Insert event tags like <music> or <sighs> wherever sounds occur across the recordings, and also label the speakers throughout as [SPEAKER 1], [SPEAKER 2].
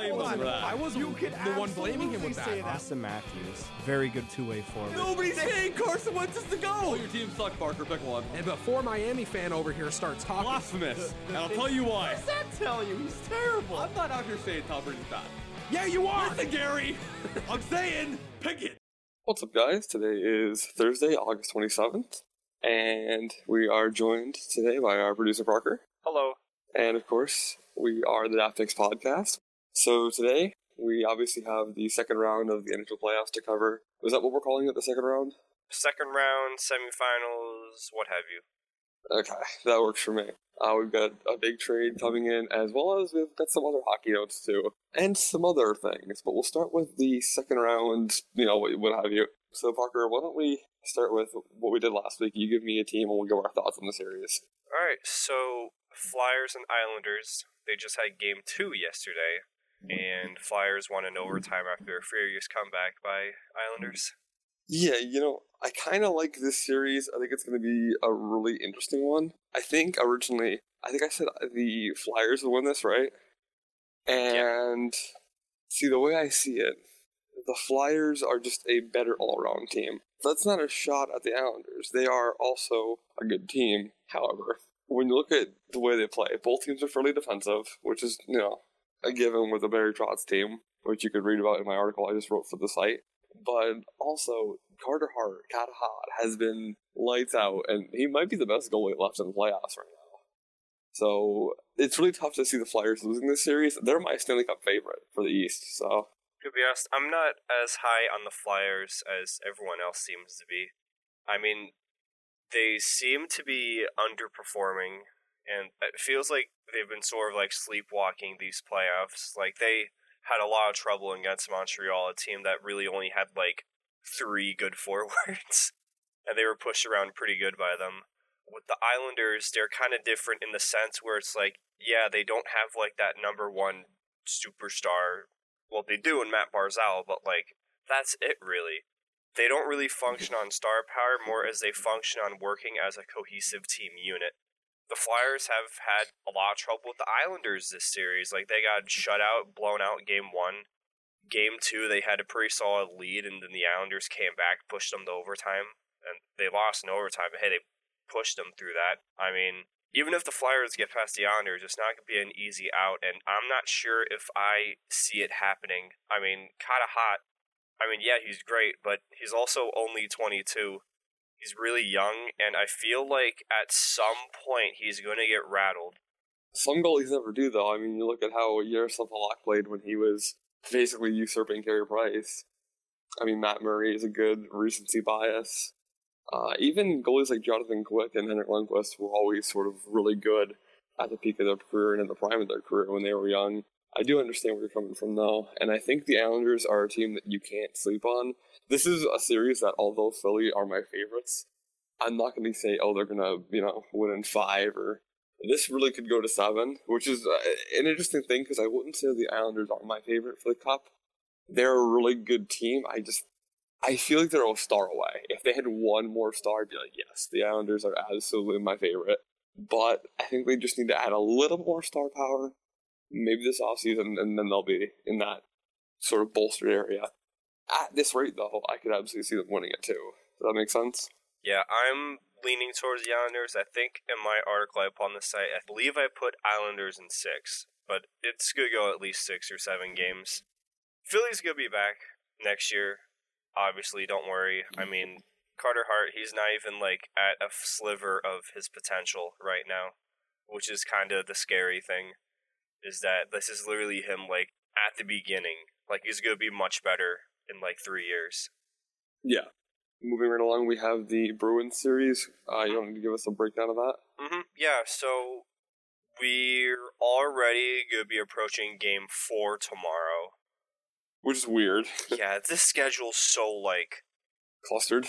[SPEAKER 1] blame
[SPEAKER 2] hold on.
[SPEAKER 1] for that.
[SPEAKER 2] I wasn't
[SPEAKER 3] You could
[SPEAKER 2] the one blaming him with
[SPEAKER 3] absolutely say
[SPEAKER 2] that.
[SPEAKER 3] that.
[SPEAKER 4] Auston Matthews, very good two-way forward.
[SPEAKER 1] Nobody's saying Carson Wentz is the
[SPEAKER 2] Oh,
[SPEAKER 1] go. Your team suck, Parker. Pick one.
[SPEAKER 2] And before Miami fan over here starts talking,
[SPEAKER 1] Blasphemous. And I'll <laughs> tell you why.
[SPEAKER 3] What's that tell you? He's terrible.
[SPEAKER 1] I'm not out here saying Tom Brady's bad.
[SPEAKER 2] yeah, you are.
[SPEAKER 1] Listen, Gary. <laughs> I'm saying pick it.
[SPEAKER 5] What's up, guys? Today is Thursday, August 27th, and we are joined today by our producer Parker.
[SPEAKER 6] Hello.
[SPEAKER 5] And of course, we are the Daft Picks podcast. So today, we obviously have the second round of the NHL playoffs to cover. Is that what we're calling it, the second round?
[SPEAKER 6] Second round, semifinals, what have you.
[SPEAKER 5] Okay, that works for me. Uh, we've got a big trade coming in, as well as we've got some other hockey notes too, and some other things. But we'll start with the second round, you know, what, what have you. So, Parker, why don't we start with what we did last week? You give me a team, and we'll give our thoughts on the series.
[SPEAKER 6] All right, so Flyers and Islanders, they just had game two yesterday, and Flyers won in overtime after a furious comeback by Islanders.
[SPEAKER 5] Yeah, you know, I kind of like this series. I think it's going to be a really interesting one. I think originally, I think I said the Flyers would win this, right? And see, the way I see it, the Flyers are just a better all around team. That's not a shot at the Islanders. They are also a good team, however. When you look at the way they play, both teams are fairly defensive, which is, you know, a given with the Barry Trotz team, which you could read about in my article I just wrote for the site but also Carter Hart, Cat Hot, has been lights out, and he might be the best goalie left in the playoffs right now. So it's really tough to see the Flyers losing this series. They're my Stanley Cup favorite for the East. So
[SPEAKER 6] To be honest, I'm not as high on the Flyers as everyone else seems to be. I mean, they seem to be underperforming, and it feels like they've been sort of like sleepwalking these playoffs. Like they had a lot of trouble against Montreal, a team that really only had like three good <laughs> forwards, and they were pushed around pretty good by them. With the Islanders, they're kind of different in the sense where it's like, yeah, they don't have like that number one superstar. Well, they do in Matt Barzal, but like that's it really. They don't really function on star power more as they function on working as a cohesive team unit the Flyers have had a lot of trouble with the Islanders this series. Like they got shut out, blown out game one. Game two, they had a pretty solid lead, and then the Islanders came back, pushed them to overtime, and they lost in overtime. But hey, they pushed them through that. I mean, even if the Flyers get past the Islanders, it's not going to be an easy out, and I'm not sure if I see it happening. I mean, kind of hot. I mean, yeah, he's great, but he's also only 22. He's really young, and I feel like at some point he's going to get rattled.
[SPEAKER 5] some goalies never do, though. I mean, you look at how Yaroslav Halak played when he was basically usurping Carey Price. I mean, Matt Murray is a good recency bias. Uh, even goalies like Jonathan Quick and Henrik Lundqvist were always sort of really good at the peak of their career and in the prime of their career when they were young. I do understand where you're coming from, though, and I think the Islanders are a team that you can't sleep on. This is a series that, although Philly are my favorites, I'm not going to say, oh, they're going to, you know, win in five or. This really could go to seven, which is uh, an interesting thing because I wouldn't say the Islanders are my favorite for the Cup. They're a really good team. I just, I feel like they're a star away. If they had one more star, I'd be like, yes, the Islanders are absolutely my favorite. But I think they just need to add a little more star power, maybe this offseason, and then they'll be in that sort of bolstered area. At this rate, though, I could absolutely see them winning it too. Does that make sense?
[SPEAKER 6] Yeah, I'm leaning towards the Islanders. I think in my article I put on the site, I believe I put Islanders in six, but it's going to go at least six or seven games. Philly's going to be back next year. Obviously, don't worry. I mean, Carter Hart, he's not even like at a sliver of his potential right now, which is kind of the scary thing. Is that this is literally him like at the beginning. Like he's going to be much better in like three years.
[SPEAKER 5] Yeah. Moving right along, we have the Bruins series. Uh, you want to give us a breakdown of that?
[SPEAKER 6] hmm Yeah, so we're already to be approaching game four tomorrow.
[SPEAKER 5] Which is weird. <laughs>
[SPEAKER 6] yeah, this schedule's so like.
[SPEAKER 5] Clustered.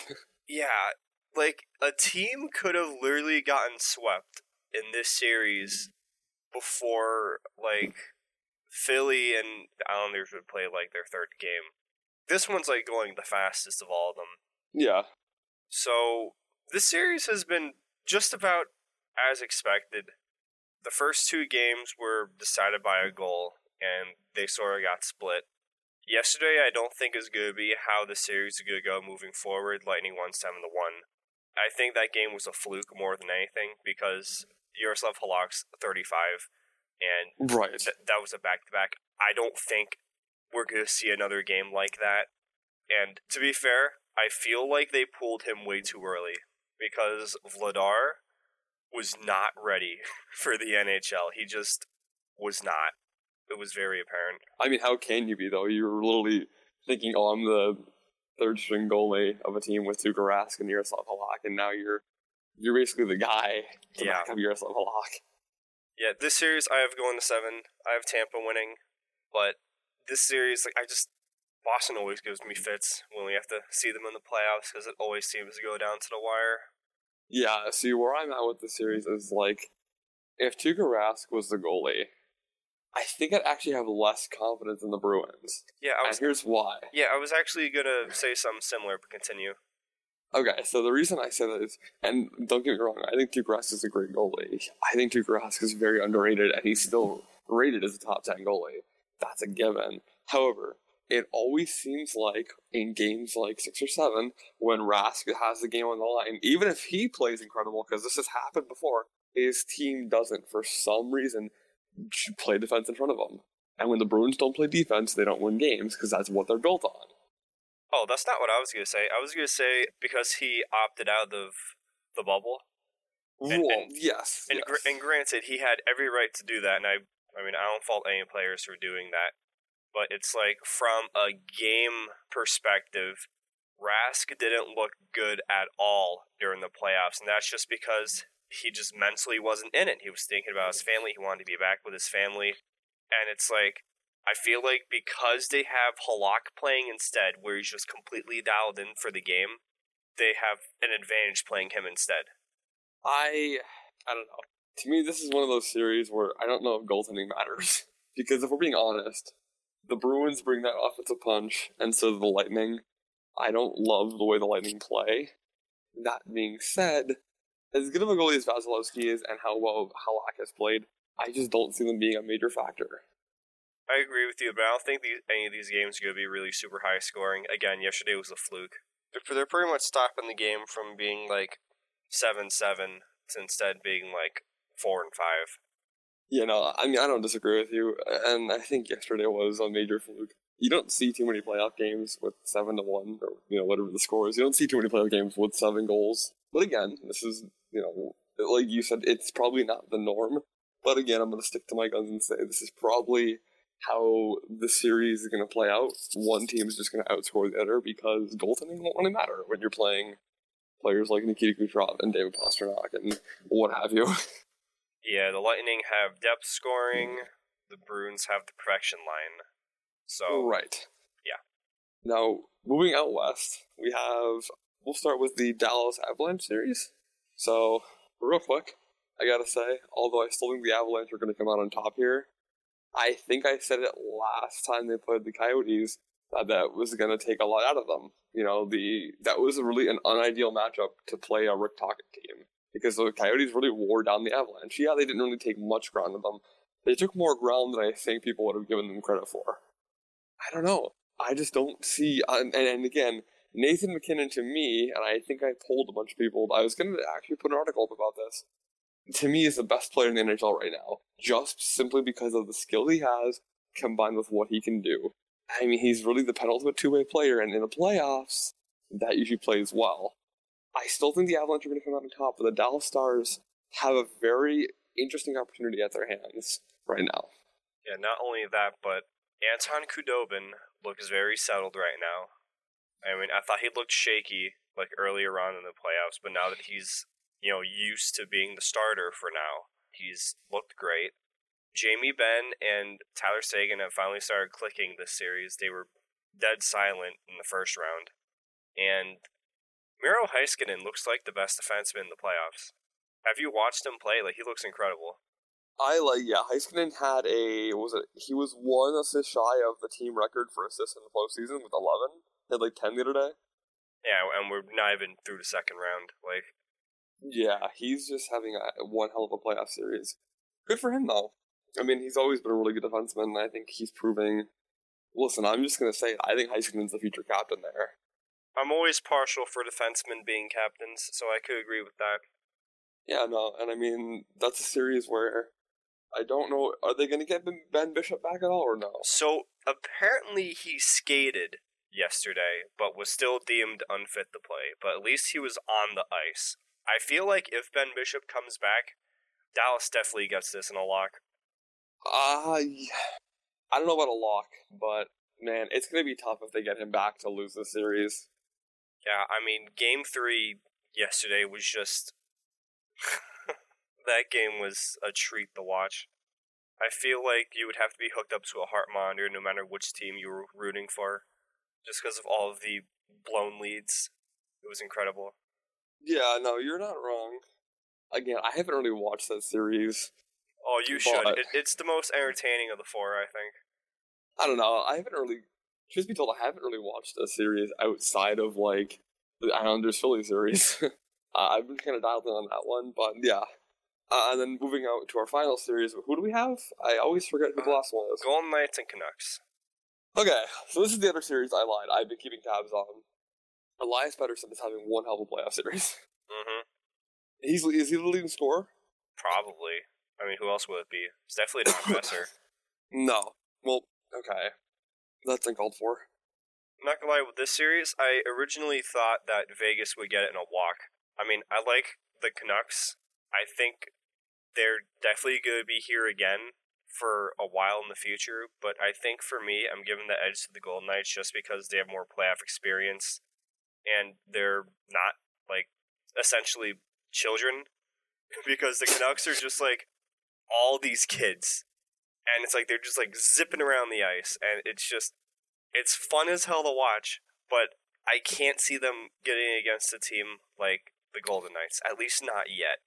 [SPEAKER 6] Yeah, like a team could have literally gotten swept in this series before like Philly and the Islanders would play like their third game. This one's like going the fastest of all of them.
[SPEAKER 5] yeah.
[SPEAKER 6] So this series has been just about as expected. The first two games were decided by a goal, and they sort of got split. Yesterday, I don't think is going to be how the series is going to go moving forward. Lightning won seven to one. I think that game was a fluke more than anything because Yaroslav Halak's thirty five, and
[SPEAKER 5] Right.
[SPEAKER 6] th- that was a back to back. I don't think we're going to see another game like that. And to be fair, I feel like they pulled him way too early because Vladar was not ready <laughs> for the NHL. He just was not. It was very apparent.
[SPEAKER 5] I mean, how can you be though? You're literally thinking, "Oh, I'm the third string goalie of a team with Tuukka Rask and Yaroslav Halak, and now you're you're basically the guy to
[SPEAKER 6] Yeah.
[SPEAKER 5] back up Yaroslav Halak."
[SPEAKER 6] Yeah, this series I have going to seven. I have Tampa winning, but this series, like I just Boston always gives me fits when we have to see them in the playoffs because it always seems to go down to the wire.
[SPEAKER 5] Yeah. See, where I'm at with the series is like, if Tuukka Rask was the goalie, I think I'd actually have less confidence in the Bruins,
[SPEAKER 6] Yeah, I
[SPEAKER 5] and here's why.
[SPEAKER 6] Yeah, I was actually gonna say something similar, but continue.
[SPEAKER 5] Okay, so the reason I say that is, and don't get me wrong, I think Rask is a great goalie. I think Rask is very underrated, and he's still rated as a top 10 goalie. That's a given. However, it always seems like in games like six or seven, when Rask has the game on the line, even if he plays incredible, because this has happened before, his team doesn't, for some reason, play defense in front of him. And when the Bruins don't play defense, they don't win games, because that's what they're built on.
[SPEAKER 6] Oh, that's not what I was gonna say. I was gonna say because he opted out of the bubble, And-
[SPEAKER 5] well,
[SPEAKER 6] and-
[SPEAKER 5] yes.
[SPEAKER 6] and,
[SPEAKER 5] yes.
[SPEAKER 6] gr- and granted, he had every right to do that. And I, I mean, I don't fault any players for doing that, but it's like from a game perspective, Rask didn't look good at all during the playoffs, and that's just because he just mentally wasn't in it. He was thinking about his family. He wanted to be back with his family, and it's like I feel like because they have Halak playing instead, where he's just completely dialed in for the game, they have an advantage playing him instead.
[SPEAKER 5] I I don't know. To me, this is one of those series where I don't know if goaltending matters <laughs> because if we're being honest, the Bruins bring that offensive punch, and so the Lightning. I don't love the way the Lightning play. That being said, as good of a goalie as Vasilevskiy is, and how well Halak has played, I just don't see them being a major factor.
[SPEAKER 6] I agree with you, but I don't think these, any of these games are going to be really super high scoring. Again, yesterday was a fluke. They're, they're pretty much stopping the game from being like 7 7 to instead being like 4 and 5.
[SPEAKER 5] You know, I mean, I don't disagree with you, and I think yesterday was a major fluke. You don't see too many playoff games with seven to one, or you know whatever the score is. You don't see too many playoff games with seven goals. But again, this is you know, like you said, it's probably not the norm. But again, I'm going to stick to my guns and say this is probably how the series is going to play out. One team is just going to outscore the other because goaltending won't really matter when you're playing players like Nikita Kucherov and David Pastrnak and what have you. <laughs>
[SPEAKER 6] Yeah, the Lightning have depth scoring, the Bruins have the perfection line. So,
[SPEAKER 5] Right.
[SPEAKER 6] Yeah.
[SPEAKER 5] Now, moving out west, we have. We'll start with the Dallas Avalanche series. So, real quick, I gotta say, although I still think the Avalanche are gonna come out on top here, I think I said it last time they played the Coyotes that that was gonna take a lot out of them. You know, the that was really an unideal matchup to play a Rick Tocchet team because the Coyotes really wore down the Avalanche. Yeah, they didn't really take much ground on them. They took more ground than I think people would have given them credit for. I don't know. I just don't see. And, and again, Nathan MacKinnon to me, and I think I told a bunch of people, I was going to actually put an article up about this. To me, is the best player in the NHL right now, just simply because of the skill he has combined with what he can do. I mean, he's really the penultimate two-way player, and in the playoffs, that usually plays well. I still think the Avalanche are going to come out on top, but the Dallas Stars have a very interesting opportunity at their hands right now.
[SPEAKER 6] yeah, not only that, but Anton Khudobin looks very settled right now. I mean, I thought he looked shaky like earlier on in the playoffs, but now that he's you know used to being the starter for now, he's looked great. Jamie Benn and Tyler Seguin have finally started clicking this series. They were dead silent in the first round, and Miro Heiskanen looks like the best defenseman in the playoffs. Have you watched him play? Like he looks incredible.
[SPEAKER 5] I like yeah. Heiskanen had a was it he was one assist shy of the team record for assists in the postseason with eleven. He had like ten the other day.
[SPEAKER 6] Yeah, and we're not even through the second round. Like,
[SPEAKER 5] Yeah, he's just having a one hell of a playoff series. Good for him though. I mean, he's always been a really good defenseman, and I think he's proving. Listen, I'm just gonna say. I think Heiskanen's the future captain there.
[SPEAKER 6] I'm always partial for defensemen being captains, so I could agree with that.
[SPEAKER 5] Yeah, no, and I mean that's a series where I don't know. Are they gonna get Ben- Ben Bishop back at all or no?
[SPEAKER 6] So apparently he skated yesterday, but was still deemed unfit to play. But at least he was on the ice. I feel like if Ben Bishop comes back, Dallas definitely gets this in a lock.
[SPEAKER 5] Uh, I don't know about a lock, but man, it's gonna be tough if they get him back to lose the series.
[SPEAKER 6] Yeah, I mean, game three yesterday was just. <laughs> that game was a treat to watch. I feel like you would have to be hooked up to a heart monitor no matter which team you were rooting for, just because of all of the blown leads. It was incredible.
[SPEAKER 5] Yeah, no, you're not wrong. Again, I haven't really watched that series.
[SPEAKER 6] Oh, you should. It, it's the most entertaining of the four, I think.
[SPEAKER 5] I don't know. I haven't really, truth be told, I haven't really watched a series outside of like the Islanders Philly series. <laughs> uh, I've been kind of dialed in on that one, but yeah. Uh, and then moving out to our final series, who do we have? I always forget who the last one is.
[SPEAKER 6] Golden Knights and Canucks.
[SPEAKER 5] Okay, so this is the other series I lied. I've been keeping tabs on. Elias Pettersson is having one hell of a playoff series.
[SPEAKER 6] Mm-hmm.
[SPEAKER 5] He's is he the leading scorer?
[SPEAKER 6] Probably. I mean, who else would it be? It's definitely <coughs> not Messer.
[SPEAKER 5] No. Well, okay, that's uncalled for.
[SPEAKER 6] I'm not gonna lie, with this series, I originally thought that Vegas would get it in a walk. I mean, I like the Canucks. I think they're definitely gonna be here again for a while in the future, but I think for me, I'm giving the edge to the Golden Knights just because they have more playoff experience and they're not like essentially children <laughs> because the Canucks are just like all these kids and it's like they're just like zipping around the ice and it's just it's fun as hell to watch but i can't see them getting against a team like the golden knights at least not yet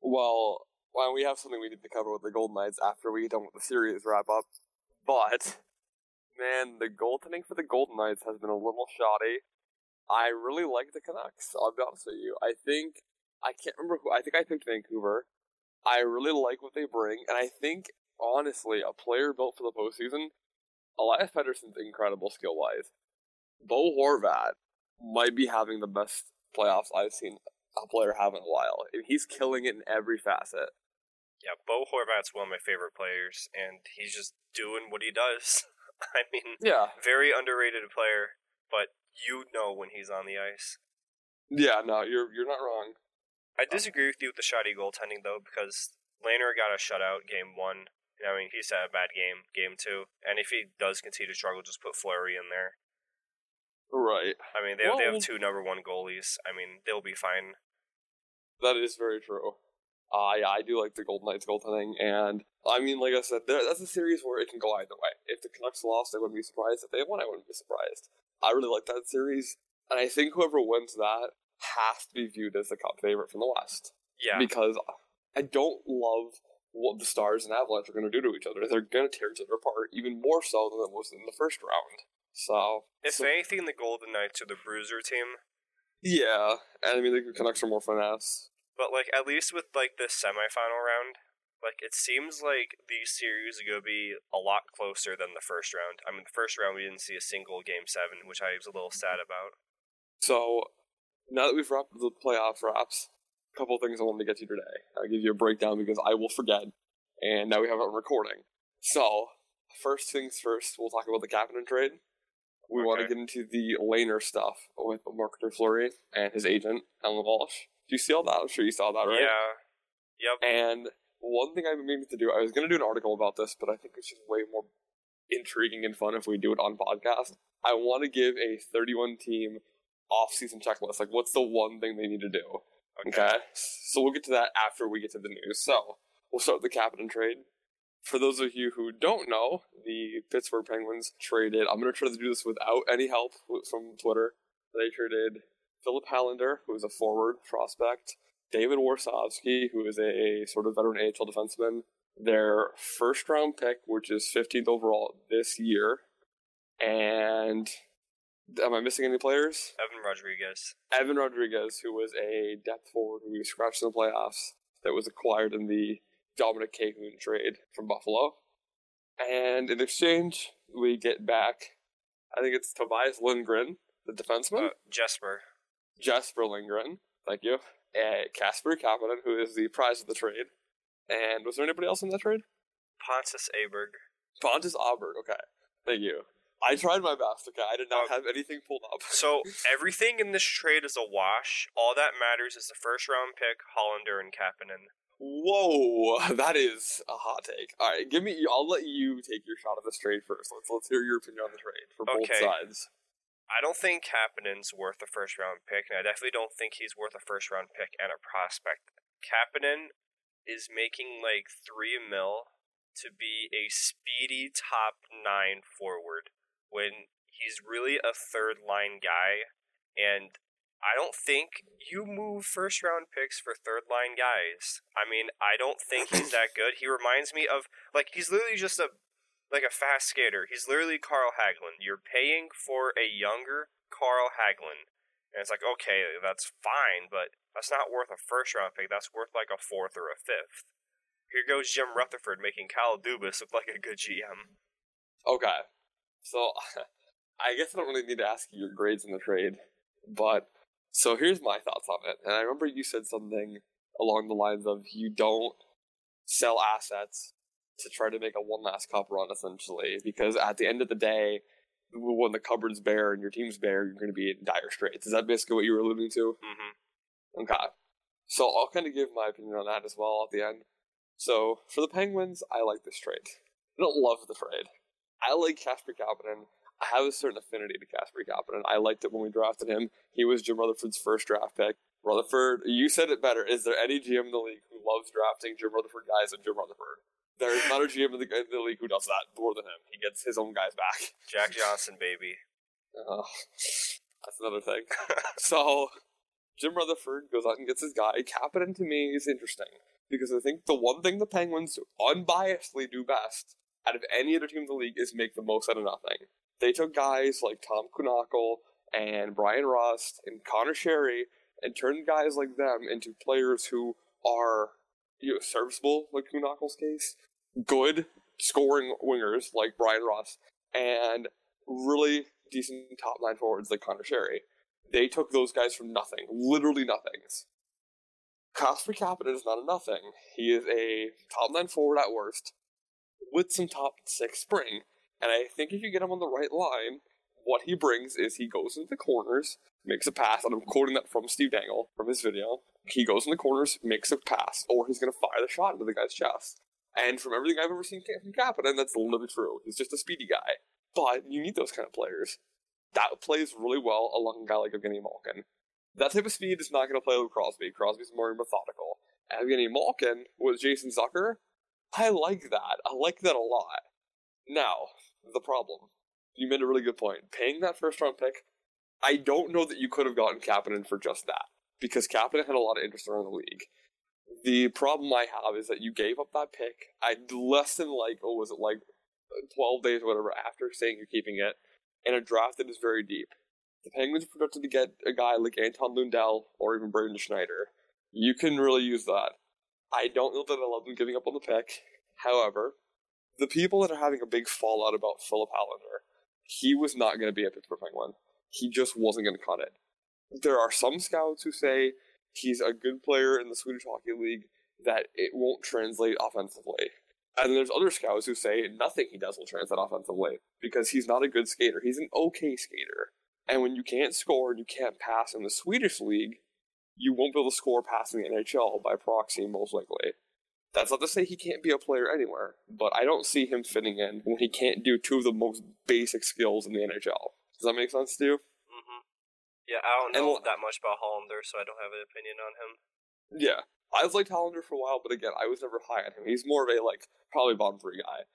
[SPEAKER 5] Well, well, we have something we need to cover with the Golden Knights after we done with the series wrap up. But man, the goaltending for the Golden Knights has been a little shoddy. I really like the Canucks. I'll be honest with you. I think I can't remember who. I think I picked Vancouver. I really like what they bring, and I think honestly, a player built for the postseason. Elias Pettersson's incredible skill wise. Bo Horvat might be having the best playoffs I've seen a player have in a while. He's killing it in every facet.
[SPEAKER 6] yeah bo horvat's one of my favorite players and he's just doing what he does <laughs> i mean
[SPEAKER 5] Yeah,
[SPEAKER 6] very underrated player but you know when he's on the ice
[SPEAKER 5] yeah. No, you're you're not wrong.
[SPEAKER 6] I disagree with you with the shoddy goaltending though, because Lehner got a shutout game one. I mean, he's had a bad game, game two, and if he does continue to struggle, just put Fleury in there.
[SPEAKER 5] Right.
[SPEAKER 6] I mean, they have, they have two number one goalies. I mean, they'll be fine.
[SPEAKER 5] That is very true. Uh, yeah, I do like the Golden Knights goaltending, and I mean, like I said, that's a series where it can go either way. If the Canucks lost, I wouldn't be surprised. If they won, I wouldn't be surprised. I really like that series, and I think whoever wins that has to be viewed as the cup favorite from the West.
[SPEAKER 6] Yeah,
[SPEAKER 5] Because I don't love what the Stars and Avalanche are going to do to each other. They're going to tear each other apart, even more so than it was in the first round. So,
[SPEAKER 6] if
[SPEAKER 5] so-
[SPEAKER 6] anything, the Golden Knights are the Bruiser team.
[SPEAKER 5] yeah, and I mean, the Canucks are more finesse.
[SPEAKER 6] But like, at least with like this semifinal round, like it seems like these series are gonna be a lot closer than the first round. I mean, the first round we didn't see a single game seven, which I was a little sad about.
[SPEAKER 5] So now that we've wrapped the playoff wraps, a couple of things I wanted to get to today. I'll give you a breakdown because I will forget, and now we have it recording. So first things first, we'll talk about the Kapanen trade. We want to get into the Lehner stuff with Marc Fleury and his agent Alan Walsh. Do you see all that? I'm sure you saw that, right?
[SPEAKER 6] Yeah. Yep.
[SPEAKER 5] And one thing I've been meaning to do, I was going to do an article about this, but I think it's just way more intriguing and fun if we do it on podcast. I want to give a 31 team off-season checklist. Like, what's the one thing they need to do? Okay. So we'll get to that after we get to the news. So we'll start with the Kapanen trade. For those of you who don't know, the Pittsburgh Penguins traded. I'm going to try to do this without any help from Twitter. They traded Filip Hallander, who is a forward prospect, David Warsofsky, who is a sort of veteran AHL defenseman, their first round pick, which is 15th overall this year, and am I missing any players?
[SPEAKER 6] Evan Rodrigues.
[SPEAKER 5] Evan Rodrigues, who was a depth forward who we scratched in the playoffs, that was acquired in the Dominik Kahun trade from Buffalo. And in exchange, we get back, I think it's Tobias Lindgren, the defenseman,
[SPEAKER 6] Uh, Jesper.
[SPEAKER 5] Jasper Lindgren, thank you, Casper Kapanen, who is the prize of the trade. And was there anybody else in that trade?
[SPEAKER 6] Pontus Aberg.
[SPEAKER 5] Pontus Aberg, okay. Thank you. I tried my best, okay? I did not have anything pulled up.
[SPEAKER 6] So <laughs> everything in this trade is a wash. All that matters is the first round pick, Hallander and Kapanen.
[SPEAKER 5] Whoa, <laughs> that is a hot take. All right, give me. I'll let you take your shot at this trade first. Let's let's hear your opinion on the trade for both sides.
[SPEAKER 6] I don't think Kapanen's worth a first round pick, and I definitely don't think he's worth a first round pick and a prospect. Kapanen is making like three mil to be a speedy top nine forward when he's really a third line guy, and I don't think you move first round picks for third line guys. I mean, I don't think he's <laughs> that good. He reminds me of like he's literally just a like a fast skater. He's literally Carl Hagelin. You're paying for a younger Carl Hagelin. And it's like, okay, that's fine, but that's not worth a first round pick. That's worth like a fourth or a fifth. Here goes Jim Rutherford making Kyle Dubas look like a good GM.
[SPEAKER 5] Okay, so <laughs> I guess I don't really need to ask you your grades in the trade, but so here's my thoughts on it. And I remember you said something along the lines of you don't sell assets to try to make a one last cup run, essentially, because at the end of the day, when the cupboard's bare and your team's bare, you're going to be in dire straits. Is that basically what you were alluding to?
[SPEAKER 6] hmm
[SPEAKER 5] Okay. So I'll kind of give my opinion on that as well at the end. So for the Penguins, I like this trade. I don't love the trade. I like Casper Kapanen. I have a certain affinity to Casper Kapanen. I liked it when we drafted him. He was Jim Rutherford's first draft pick. Rutherford, you said it better. Is there any GM in the league who loves drafting Jim Rutherford guys than Jim Rutherford? There is not a GM in the, in the league who does that more than him. He gets his own guys back.
[SPEAKER 6] Jack Johnson, baby.
[SPEAKER 5] Oh, that's another thing. <laughs> so, Jim Rutherford goes out and gets his guy. Kapanen to me is interesting because I think the one thing the Penguins unbiasedly do best out of any other team in the league is make the most out of nothing. They took guys like Tom Kuhnhackl and Bryan Rust and Conor Sheary and turned guys like them into players who are you know, serviceable, like Kuhnhackl's case, good scoring wingers like Brian Ross and really decent top line forwards like Conor Sheary. They took those guys from nothing, literally nothings. Casper Kapanen is not a nothing. He is a top line forward at worst, with some top six spring. And I think if you get him on the right line, what he brings is he goes into the corners, makes a pass, and I'm quoting that from Steve Dangle from his video. He goes in the corners, makes a pass, or he's going to fire the shot into the guy's chest. And from everything I've ever seen from Kapanen, that's literally true. He's just a speedy guy. But you need those kind of players. That plays really well along a guy like Evgeny Malkin. That type of speed is not going to play with Crosby. Crosby's more methodical. Evgeny Malkin with Jason Zucker, I like that. I like that a lot. Now, the problem. You made a really good point. Paying that first round pick, I don't know that you could have gotten Kapanen for just that. Because Kapanen had a lot of interest around the league. The problem I have is that you gave up that pick. I less than like, oh, was it like 12 days or whatever after saying you're keeping it in a draft that is very deep. The Penguins are projected to get a guy like Anton Lundell or even Braden Schneider. You can really use that. I don't know that I love them giving up on the pick. However, the people that are having a big fallout about Filip Hallander, he was not going to be a Pittsburgh Penguin. He just wasn't going to cut it. There are some scouts who say he's a good player in the Swedish Hockey League, that it won't translate offensively. And there's other scouts who say nothing he does will translate offensively because he's not a good skater. He's an okay skater. And when you can't score and you can't pass in the Swedish league, you won't be able to score past in the NHL by proxy, most likely. That's not to say he can't be a player anywhere, but I don't see him fitting in when he can't do two of the most basic skills in the NHL. Does that make sense to you?
[SPEAKER 6] Yeah, I don't know
[SPEAKER 5] l-
[SPEAKER 6] that much about Hallander, so I don't have an opinion on him.
[SPEAKER 5] Yeah. I've liked Hallander for a while, but again, I was never high on him. He's more of a, like, probably bottom three guy.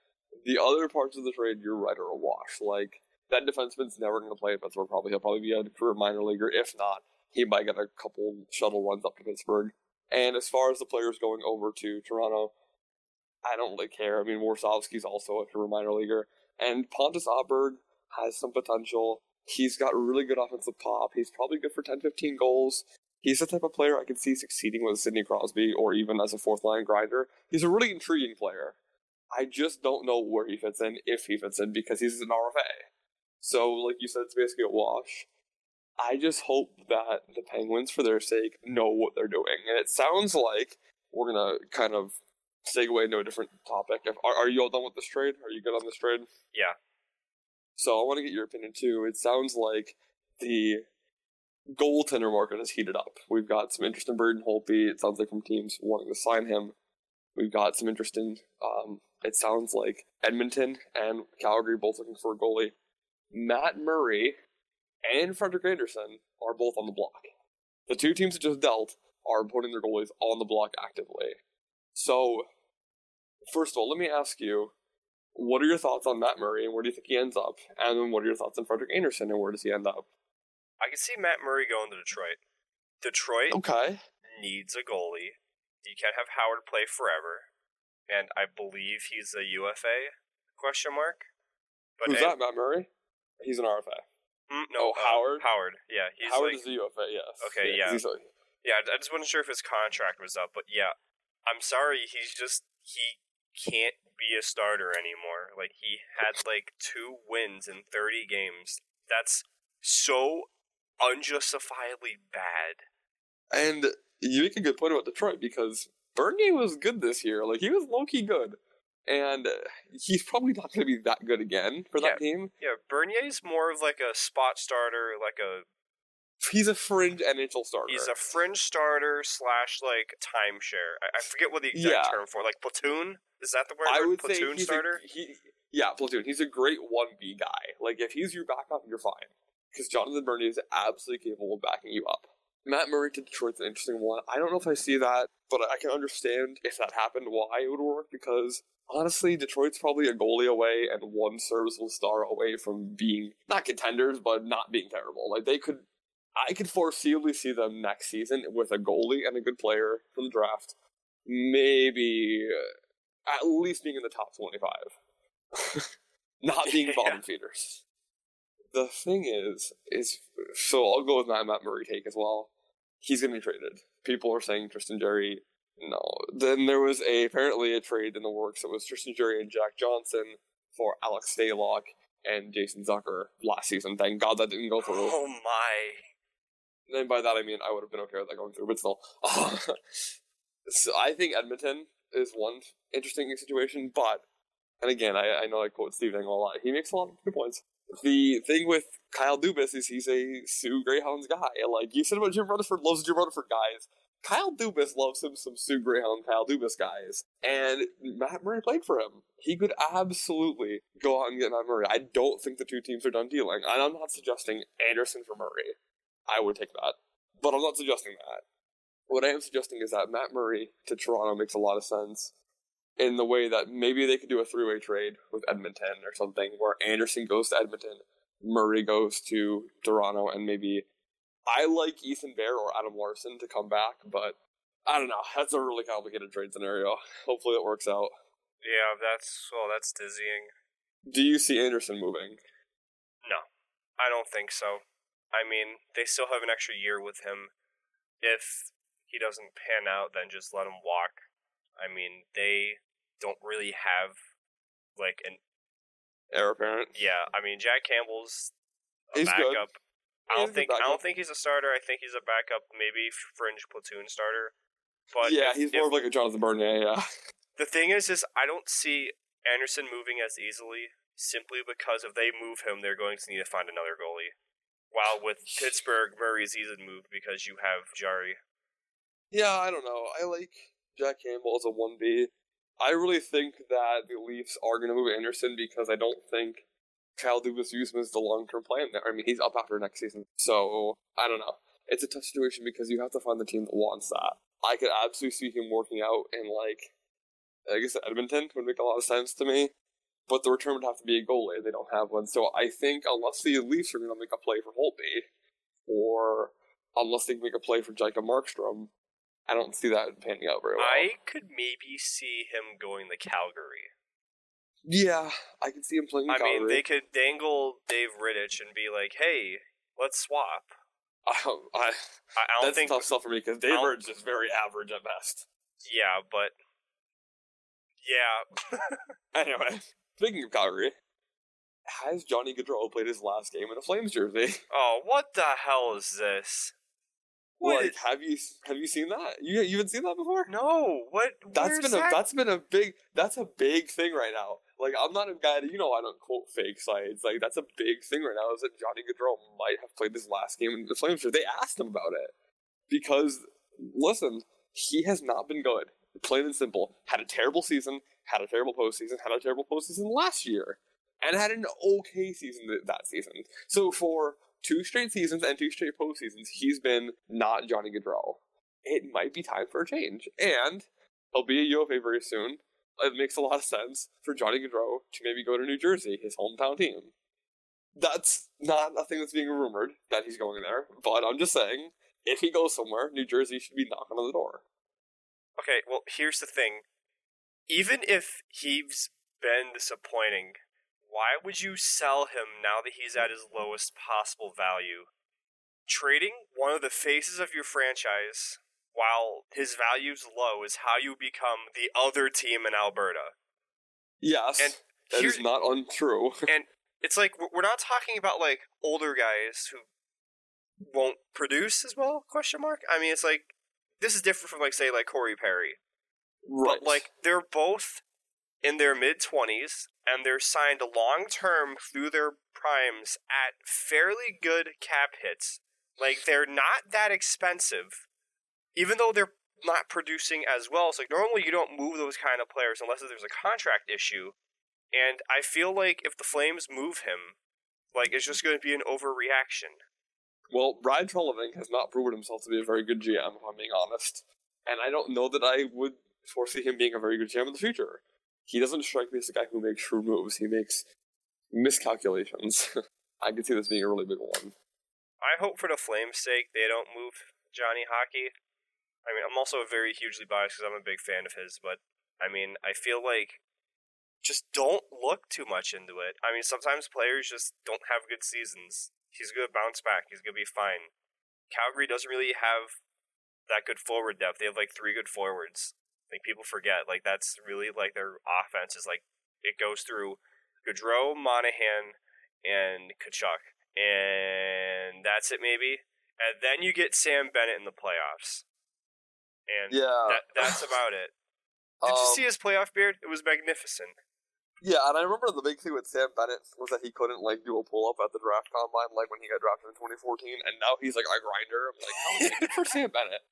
[SPEAKER 5] The other parts of the trade, you're right, are a wash. Like, that defenseman's never going to play in Pittsburgh, probably. He'll probably be a career minor leaguer. If not, he might get a couple shuttle runs up to Pittsburgh. And as far as the players going over to Toronto, I don't really care. I mean, Warsofsky's also a career minor leaguer. And Pontus Aberg has some potential. He's got really good offensive pop. He's probably good for 10, 15 goals. He's the type of player I could see succeeding with Sidney Crosby or even as a fourth line grinder. He's a really intriguing player. I just don't know where he fits in, if he fits in, because he's an RFA. So, like you said, it's basically a wash. I just hope that the Penguins, for their sake, know what they're doing. And it sounds like we're gonna kind of segue into a different topic. Are, are you all done with this trade? Are you good on this trade?
[SPEAKER 6] Yeah.
[SPEAKER 5] So I want to get your opinion too. It sounds like the goaltender market has heated up. We've got some interest in Braden Holtby. It sounds like from teams wanting to sign him. We've got some interest in. Um, it sounds like Edmonton and Calgary both looking for a goalie. Matt Murray and Frederik Andersen are both on the block. The two teams that just dealt are putting their goalies on the block actively. So, first of all, let me ask you, what are your thoughts on Matt Murray and where do you think he ends up? And then what are your thoughts on Frederik Andersen and where does he end up?
[SPEAKER 6] I can see Matt Murray going to Detroit. Detroit
[SPEAKER 5] Okay.
[SPEAKER 6] needs a goalie. You can't have Howard play forever, and I believe he's a UFA question mark. But
[SPEAKER 5] Who's
[SPEAKER 6] and-
[SPEAKER 5] that, Matt Murray? He's an RFA.
[SPEAKER 6] Mm, no,
[SPEAKER 5] Oh,
[SPEAKER 6] uh,
[SPEAKER 5] Howard?
[SPEAKER 6] Howard. Yeah, he's
[SPEAKER 5] Howard
[SPEAKER 6] like
[SPEAKER 5] is the UFA, yes.
[SPEAKER 6] Okay, yeah.
[SPEAKER 5] he's a-
[SPEAKER 6] Yeah, I just wasn't sure if his contract was up, but yeah, I'm sorry, he's just he can't be a starter anymore. Like he had like two wins in 30 games. That's so unjustifiably bad.
[SPEAKER 5] and you make a good point about Detroit because Bernier was good this year. Like, he was low key good. And he's probably not going to be that good again for that team.
[SPEAKER 6] Yeah, Bernier's more of like a spot starter, like a
[SPEAKER 5] He's a fringe NHL starter.
[SPEAKER 6] he's a fringe starter slash like timeshare. I, I forget what the exact
[SPEAKER 5] Yeah.
[SPEAKER 6] term for like platoon. Is that the word?
[SPEAKER 5] I would
[SPEAKER 6] platoon
[SPEAKER 5] say
[SPEAKER 6] starter.
[SPEAKER 5] A, he, yeah, platoon. He's a great one B guy. Like if he's your backup, you're fine because Jonathan Bernier is absolutely capable of backing you up. Matt Murray to Detroit's an interesting one. I don't know if I see that, but I can understand if that happened why it would work because honestly, Detroit's probably a goalie away and one serviceable star away from being not contenders, but not being terrible. Like they could. I could foreseeably see them next season with a goalie and a good player from the draft. Maybe uh, at least being in the top 25. <laughs> Not being <laughs>
[SPEAKER 6] Yeah.
[SPEAKER 5] bottom feeders. The thing is, is so I'll go with my Matt Murray take as well. He's going to be traded. People are saying Tristan Jarry. No. Then there was a apparently a trade in the works. It was Tristan Jarry and Jack Johnson for Alex Stalock and Jason Zucker last season. Thank God that didn't go through.
[SPEAKER 6] Oh my!
[SPEAKER 5] And by that I mean I would have been okay with that going through, but still. <laughs> so I think Edmonton is one interesting situation, but and again I, I know I quote Steve Dangle a lot. He makes a lot of good points. The thing with Kyle Dubas is he's a Soo Greyhounds guy. Like you said about Jim Rutherford loves Jim Rutherford guys. Kyle Dubas loves him some Soo Greyhound Kyle Dubas guys. And Matt Murray played for him. He could absolutely go out and get Matt Murray. I don't think the two teams are done dealing. And I'm not suggesting Andersen for Murray. I would take that. But I'm not suggesting that. What I am suggesting is that Matt Murray to Toronto makes a lot of sense in the way that maybe they could do a three way trade with Edmonton or something where Andersen goes to Edmonton, Murray goes to Toronto, and maybe I like Ethan Bear or Adam Larsson to come back, but I don't know. That's a really complicated trade scenario. Hopefully it works out.
[SPEAKER 6] Yeah, that's well, that's dizzying.
[SPEAKER 5] Do you see Andersen moving?
[SPEAKER 6] No, I don't think so. I mean, they still have an extra year with him. If he doesn't pan out, then just let him walk. I mean, they don't really have like an
[SPEAKER 5] Heir apparent.
[SPEAKER 6] yeah. I mean, Jack Campbell's a
[SPEAKER 5] He's
[SPEAKER 6] backup.
[SPEAKER 5] He's
[SPEAKER 6] I don't think I don't think he's a starter. I think he's a backup, maybe fringe platoon starter. But
[SPEAKER 5] yeah,
[SPEAKER 6] if-
[SPEAKER 5] he's
[SPEAKER 6] if-
[SPEAKER 5] more of like a Jonathan Bernier, yeah. <laughs>
[SPEAKER 6] The thing is, is I don't see Andersen moving as easily simply because if they move him, they're going to need to find another goalie. While with Pittsburgh, Murray's easy to move because you have Jarry.
[SPEAKER 5] Yeah, I don't know. I like Jack Campbell as a 1B. I really think that the Leafs are going to move Andersen because I don't think Kyle Dubas him as the long term plan there. I mean, he's up after next season. So, I don't know. It's a tough situation because you have to find the team that wants that. I could absolutely see him working out in, like, I guess Edmonton would make a lot of sense to me. But the return would have to be a goalie. They don't have one. So I think unless the Leafs are going to make a play for Holtby, or unless they make a play for Jacob Markstrom, I don't see that panning out very well.
[SPEAKER 6] I could maybe see him going to Calgary.
[SPEAKER 5] Yeah, I can see him playing. in
[SPEAKER 6] I mean, they could dangle Dave Rittich and be like, "Hey, let's swap." <laughs>
[SPEAKER 5] I, I,
[SPEAKER 6] I, don't
[SPEAKER 5] that's
[SPEAKER 6] think.
[SPEAKER 5] tough stuff for me because Dave Bird's just very average at best.
[SPEAKER 6] Yeah, but yeah, <laughs>
[SPEAKER 5] Anyway, speaking of Calgary, has Johnny Gaudreau played his last game in a Flames jersey? <laughs>
[SPEAKER 6] Oh, what the hell is this? What
[SPEAKER 5] like, have you have you seen that? You you haven't seen that before?
[SPEAKER 6] No, what?
[SPEAKER 5] That's been a
[SPEAKER 6] that?
[SPEAKER 5] that's been a big that's a big thing right now. Like I'm not a guy that you know I don't quote fake sites. Like that's a big thing right now is that Johnny Gaudreau might have played his last game in the Flames jersey. They asked him about it because listen, he has not been good. Plain and simple. Had a terrible season. Had a terrible postseason. Had a terrible postseason last year, and had an okay season th- that season. So for two straight seasons and two straight postseasons, he's been not Johnny Gaudreau. It might be time for a change, and he'll be a UFA very soon. It makes a lot of sense for Johnny Gaudreau to maybe go to New Jersey, his hometown team. That's not a thing that's being rumored that he's going there, but I'm just saying, if he goes somewhere, New Jersey should be knocking on the door.
[SPEAKER 6] Okay, well, here's the thing. Even if he's been disappointing, why would you sell him now that he's at his lowest possible value? Trading one of the faces of your franchise while his value's low is how you become the other team in Alberta.
[SPEAKER 5] Yes,
[SPEAKER 6] And
[SPEAKER 5] that is not untrue. <laughs>
[SPEAKER 6] And it's like we're we're not talking about like older guys who won't produce as well? Question mark. I mean, it's like this is different from like say like Corey Perry,
[SPEAKER 5] right.
[SPEAKER 6] but like they're both in their mid twenties and they're signed long term through their primes at fairly good cap hits. Like they're not that expensive, even though they're not producing as well. So like normally you don't move those kind of players unless there's a contract issue. And I feel like if the Flames move him, like it's just going to be an overreaction.
[SPEAKER 5] Well, Brad Treliving has not proven himself to be a very good GM, if I'm being honest. And I don't know that I would foresee him being a very good GM in the future. He doesn't strike me as a guy who makes shrewd moves. He makes miscalculations. <laughs> I could see this being a really big one.
[SPEAKER 6] I hope for the Flames' sake they don't move Johnny Hockey. I mean, I'm also very hugely biased because I'm a big fan of his, but I mean, I feel like just don't look too much into it. I mean, sometimes players just don't have good seasons. He's going to bounce back. He's going to be fine. Calgary doesn't really have that good forward depth. They have like three good forwards. Think people forget. Like that's really like their offense is like it goes through Gaudreau, Monahan, and Tkachuk, and that's it maybe. And then you get Sam Bennett in the playoffs, and
[SPEAKER 5] Yeah.
[SPEAKER 6] that, that's about it. <laughs> Did you
[SPEAKER 5] Um,
[SPEAKER 6] see his playoff beard? It was magnificent.
[SPEAKER 5] Yeah, and I remember the big thing with Sam Bennett was that he couldn't like do a pull up at the draft combine like when he got drafted in 2014, and now he's like a grinder. I'm like, oh, good for Sam Bennett.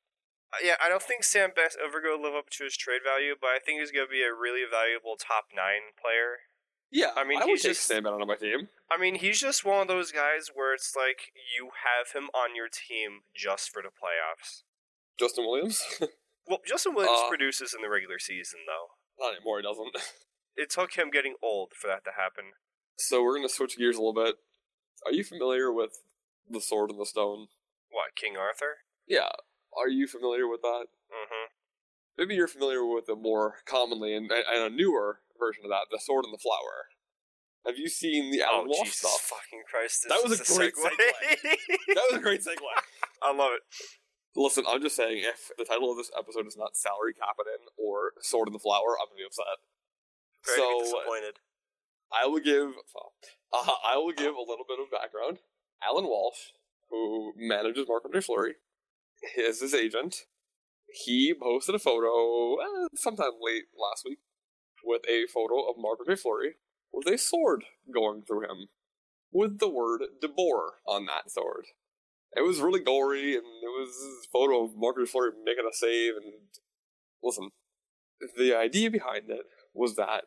[SPEAKER 6] Yeah, I don't think Sam Bennett's ever going to live up to his trade value, but I think he's going to be a really valuable top nine player.
[SPEAKER 5] Yeah,
[SPEAKER 6] I mean,
[SPEAKER 5] I
[SPEAKER 6] he's just-
[SPEAKER 5] Sam on my team.
[SPEAKER 6] I mean, he's just one of those guys where it's like you have him on your team just for the playoffs.
[SPEAKER 5] Justin Williams, <laughs>
[SPEAKER 6] Well, Justin Williams
[SPEAKER 5] Uh,
[SPEAKER 6] produces in the regular season, though.
[SPEAKER 5] not anymore. He doesn't. <laughs>
[SPEAKER 6] It took him getting old for that to happen.
[SPEAKER 5] So we're gonna switch gears a little bit. Are you familiar with the Sword and the Stone?
[SPEAKER 6] What, King Arthur?
[SPEAKER 5] Yeah. Are you familiar with that?
[SPEAKER 6] Mm-hmm.
[SPEAKER 5] Maybe you're familiar with it more commonly and, and a newer version of that, the Sword and the Flower. Have you seen the
[SPEAKER 6] Oh,
[SPEAKER 5] Alan Walsh
[SPEAKER 6] Jesus
[SPEAKER 5] stuff?
[SPEAKER 6] fucking Christ. This
[SPEAKER 5] That was
[SPEAKER 6] is
[SPEAKER 5] a great
[SPEAKER 6] segue.
[SPEAKER 5] That was a great segue. <laughs>
[SPEAKER 6] I love it.
[SPEAKER 5] Listen, I'm just saying, if the title of this episode is not Salary Captain or Sword in the Flower, I'm gonna be upset.
[SPEAKER 6] Very
[SPEAKER 5] so
[SPEAKER 6] disappointed.
[SPEAKER 5] I will give, uh, I will give a little bit of background. Alan Walsh, who manages Marc-André Fleury, is his agent. He posted a photo uh, sometime late last week with a photo of Marc-André Fleury with a sword going through him, with the word "DeBoer" on that sword. It was really gory, and it was a photo of Marc-André Fleury making a save. And listen, the idea behind it was that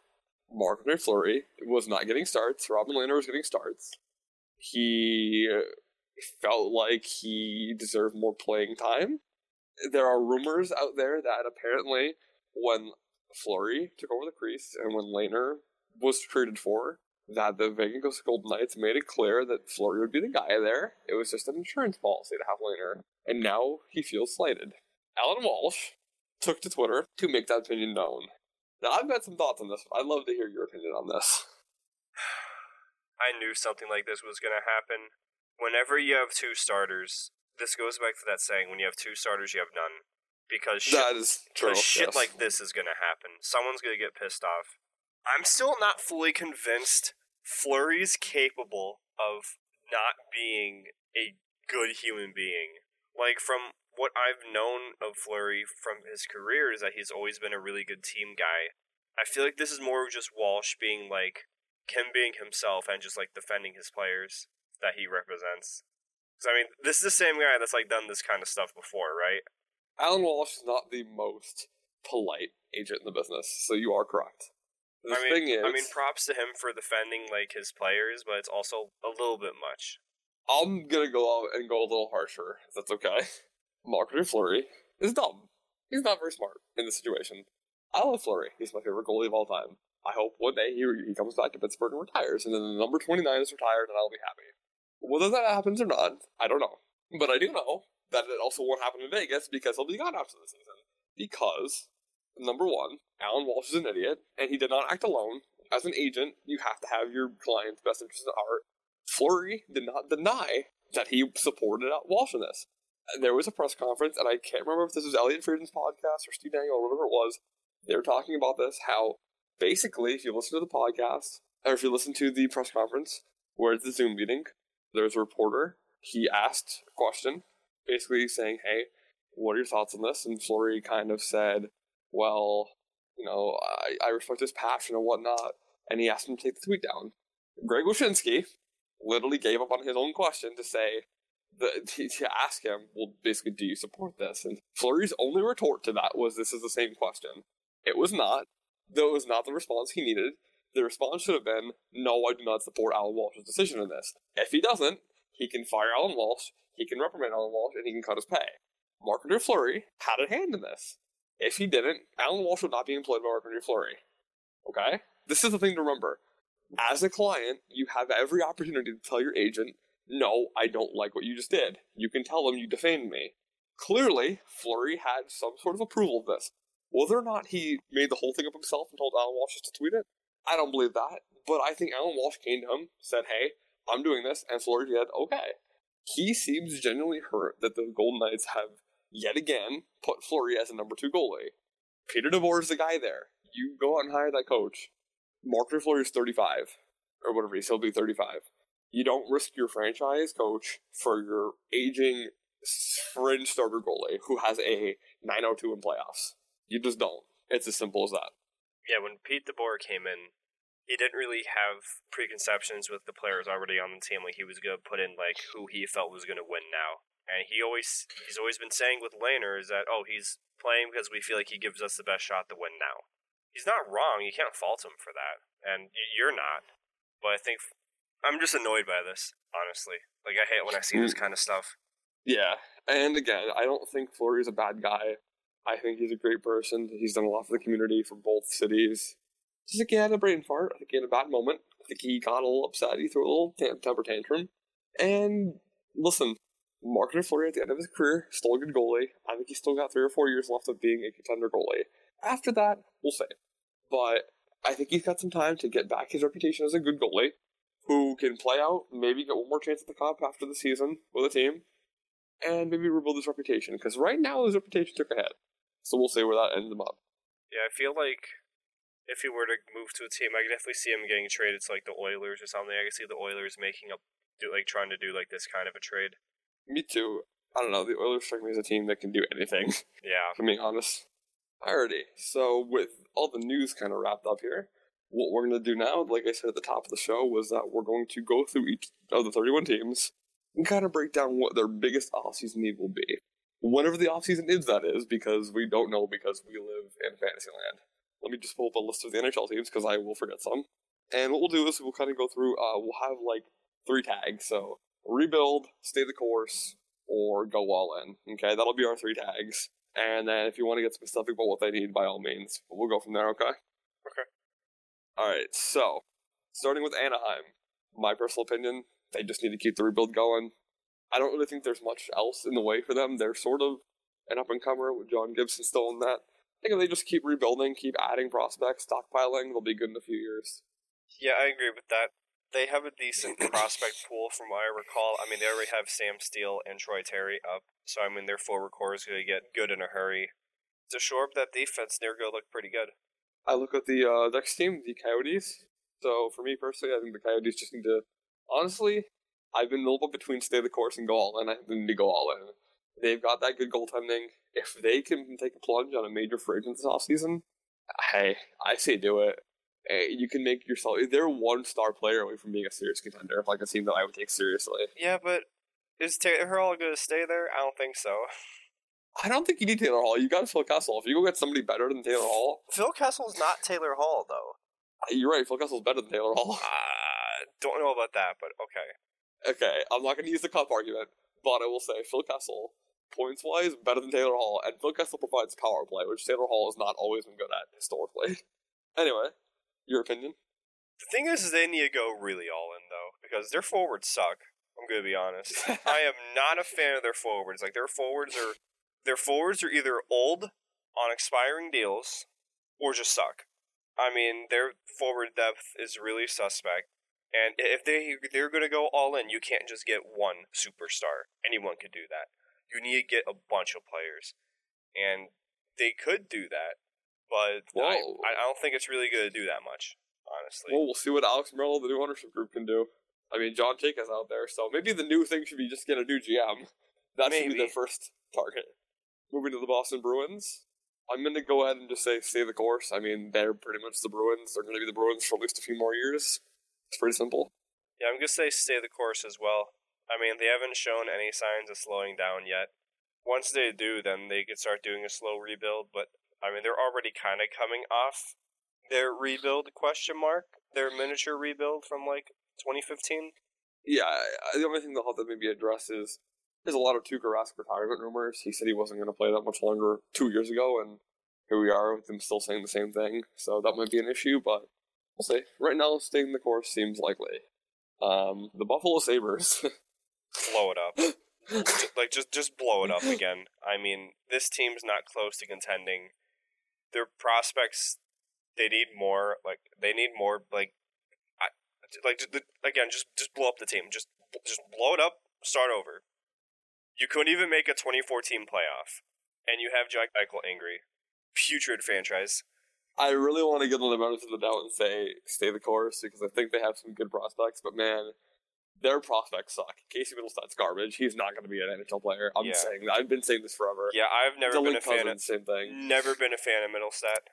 [SPEAKER 5] Marc-André Fleury was not getting starts. Robin Lehner was getting starts. He felt like he deserved more playing time. There are rumors out there that apparently when Fleury took over the crease and when Lehner was traded for, that the Vegas Golden Knights made it clear that Fleury would be the guy there. It was just an insurance policy to have Lehner. And now he feels slighted. Alan Walsh took to Twitter to make that opinion known. Now, I've got some thoughts on this. I'd love to hear your opinion on this. <sighs>
[SPEAKER 6] I knew something like this was going to happen. Whenever you have two starters, this goes back to that saying: when you have two starters, you have none. Because shit,
[SPEAKER 5] That is true.
[SPEAKER 6] shit
[SPEAKER 5] yes.
[SPEAKER 6] like this is gonna happen. Someone's gonna get pissed off. I'm still not fully convinced Fleury's capable of not being a good human being. Like from what I've known of Fleury from his career is that he's always been a really good team guy. I feel like this is more of just Walsh being like him being himself and just like defending his players that he represents. 'Cause, I mean, this is the same guy that's like done this kind of stuff before, right?
[SPEAKER 5] Alan Walsh is not the most polite agent in the business, so you are correct. The
[SPEAKER 6] I mean,
[SPEAKER 5] thing is,
[SPEAKER 6] I mean, props to him for defending like his players, but it's also a little bit much.
[SPEAKER 5] I'm gonna go out and go a little harsher, if that's okay. <laughs> Marc-André Fleury is dumb. He's not very smart in this situation. I love Fleury. He's my favorite goalie of all time. I hope one day he, he comes back to Pittsburgh and retires, and then the number 29 is retired, and I'll be happy. Whether that happens or not, I don't know. But I do know that it also won't happen in Vegas because he'll be gone after the season. Because, number one, Alan Walsh is an idiot, and he did not act alone. As an agent, you have to have your client's best interest at heart. Fleury did not deny that he supported Walsh in this. There was a press conference, and I can't remember if this was Elliotte Friedman's podcast or Steve Dangle or whatever it was. They were talking about this, how basically, if you listen to the podcast, or if you listen to the press conference, where it's the Zoom meeting, there's a reporter. He asked a question, basically saying, hey, what are your thoughts on this? And Fleury kind of said, well, you know, I, I respect his passion and whatnot. And he asked him to take the tweet down. Greg Wyshynski literally gave up on his own question to say, the, to, to ask him, well, basically, do you support this? And Fleury's only retort to that was, this is the same question. It was not. Though it was not the response he needed. The response should have been, no, I do not support Alan Walsh's decision in this. If he doesn't, he can fire Alan Walsh, he can reprimand Alan Walsh, and he can cut his pay. Marc-André Fleury had a hand in this. If he didn't, Alan Walsh would not be employed by Marc-André Fleury. Okay? This is the thing to remember. As a client, you have every opportunity to tell your agent, no, I don't like what you just did. You can tell them you defamed me. Clearly, Fleury had some sort of approval of this. Whether or not he made the whole thing up himself and told Alan Walsh just to tweet it, I don't believe that. But I think Alan Walsh came to him, said, hey, I'm doing this, and Fleury said, okay. He seems genuinely hurt that the Golden Knights have yet again put Fleury as a number two goalie. Peter DeBoer is the guy there. You go out and hire that coach. Marc-André Fleury is 35, or whatever, he's still be 35. You don't risk your franchise coach for your aging fringe starter goalie who has a 902 in playoffs. You just don't. It's as simple as that.
[SPEAKER 6] Yeah, when Pete DeBoer came in, he didn't really have preconceptions with the players already on the team. Like he was gonna put in like who he felt was gonna win now, and he always he's always been saying with Lehner is that oh he's playing because we feel like he gives us the best shot to win now. He's not wrong. You can't fault him for that, and you're not. But I think I'm just annoyed by this, honestly. Like I hate when I see this mm. kind of stuff.
[SPEAKER 5] Yeah, and again, I don't think Fleury's a bad guy. I think he's a great person. He's done a lot for the community for both cities. Just like he had a brain fart. I think he had a bad moment. I think he got a little upset. He threw a little temper tantrum. And listen, Marc-André Fleury at the end of his career, still a good goalie. I think he's still got three or four years left of being a contender goalie. After that, we'll see. But I think he's got some time to get back his reputation as a good goalie who can play out, maybe get one more chance at the cup after the season with a team, and maybe rebuild his reputation. Because right now his reputation took a hit. So we'll see where that ends him up.
[SPEAKER 6] Yeah, I feel like if he were to move to a team, I could definitely see him getting traded to like the Oilers or something. I could see the Oilers making up, do like trying to do like this kind of a trade.
[SPEAKER 5] Me too. I don't know. The Oilers strike me as a team that can do anything. <laughs>
[SPEAKER 6] Yeah,
[SPEAKER 5] To be honest. Alrighty. So with all the news kind of wrapped up here, what we're gonna do now, like I said at the top of the show, was that we're going to go through each of the 31 teams and kind of break down what their biggest offseason need will be. Whenever the offseason is, that is, because we don't know because we live in Fantasyland. Let me just pull up a list of the NHL teams because I will forget some. And what we'll do is we'll kind of go through. Uh, we'll have like three tags. So rebuild, stay the course, or go all in. Okay, that'll be our three tags. And then if you want to get specific about what they need, by all means, we'll go from there. Okay.
[SPEAKER 6] Okay.
[SPEAKER 5] All right. So starting with Anaheim, my personal opinion, they just need to keep the rebuild going. I don't really think there's much else in the way for them. They're sort of an up and comer with John Gibson still in that. I think if they just keep rebuilding, keep adding prospects, stockpiling, they'll be good in a few years.
[SPEAKER 6] yeah, I agree with that. they have a decent prospect pool from what I recall. I mean, they already have Sam Steel and Troy Terry up, so I mean their forward core is going to get good in a hurry. To shore up that defense, they're going to look pretty good.
[SPEAKER 5] I look at the uh, next team, the Coyotes. So for me personally, I think the Coyotes just need to. Honestly, I've been a little bit between stay the course and go all in. I need to go all in. They've got that good goaltending. If they can take a plunge on a major free agent this offseason, hey, I say do it. Hey, you can make yourself. They're one star player away from being a serious contender, like a team that I would take seriously.
[SPEAKER 6] Yeah, but is Taylor Hall going to stay there? I don't think so.
[SPEAKER 5] I don't think you need Taylor Hall. You got Phil Kessel. If you go get somebody better than Taylor Hall,
[SPEAKER 6] Phil Kessel's not Taylor Hall, though.
[SPEAKER 5] you're right. Phil Kessel's better than Taylor Hall.
[SPEAKER 6] Uh, don't know about that, but okay.
[SPEAKER 5] Okay, I'm not going to use the cup argument, but I will say Phil Kessel, points wise, better than Taylor Hall, and Phil Kessel provides power play, which Taylor Hall has not always been good at historically. <laughs> Anyway, your opinion?
[SPEAKER 6] The thing is, is they need to go really all in though, because their forwards suck. I'm gonna be honest. <laughs> I am not a fan of their forwards. Like their forwards are, their forwards are either old on expiring deals, or just suck. I mean, their forward depth is really suspect. And if they they're gonna go all in, you can't just get one superstar. Anyone could do that. You need to get a bunch of players, and they could do that, but I, I don't think it's really going to do that much. Honestly,
[SPEAKER 5] Well, we'll see what Alex Meruelo, the new ownership group, can do. I mean, John Chayka is out there, so maybe the new thing should be just get a new GM. That should be
[SPEAKER 6] Maybe.
[SPEAKER 5] their first target. Moving to the Boston Bruins, I'm going to go ahead and just say stay the course. I mean, they're pretty much the Bruins. They're going to be the Bruins for at least a few more years. It's pretty simple.
[SPEAKER 6] yeah, I'm going to say stay the course as well. I mean, they haven't shown any signs of slowing down yet. Once they do, then they could start doing a slow rebuild. But I mean, they're already kind of coming off their rebuild question mark, their miniature rebuild from like 2015.
[SPEAKER 5] Yeah, the only thing they'll have to maybe address is there's a lot of Tuukka Rask retirement rumors. He said he wasn't going to play that much longer two years ago, and here we are with them still saying the same thing. So that might be an issue, but we'll see. Right now, staying the course seems likely. Um, the Buffalo Sabres. <laughs>
[SPEAKER 6] blow it up. Ju- <laughs> like just just blow it up again. I mean, this team's not close to contending. Their prospects, they need more. Like they need more. Like, I, like just, again, just just blow up the team. Just just blow it up. Start over. You couldn't even make a 2014 playoff, and you have Jack Eichel angry. Putrid franchise.
[SPEAKER 5] I really want to give them the benefit of the doubt and say stay the course because I think they have some good prospects, but man, their prospects suck. Casey Mittelstadt's garbage. He's not going to be an NHL player. I'm
[SPEAKER 6] Yeah.
[SPEAKER 5] saying. I've been saying this forever.
[SPEAKER 6] Yeah, I've never
[SPEAKER 5] Dylan
[SPEAKER 6] been a fan of.
[SPEAKER 5] Cozens, same thing.
[SPEAKER 6] Never been a fan of Mittelstadt.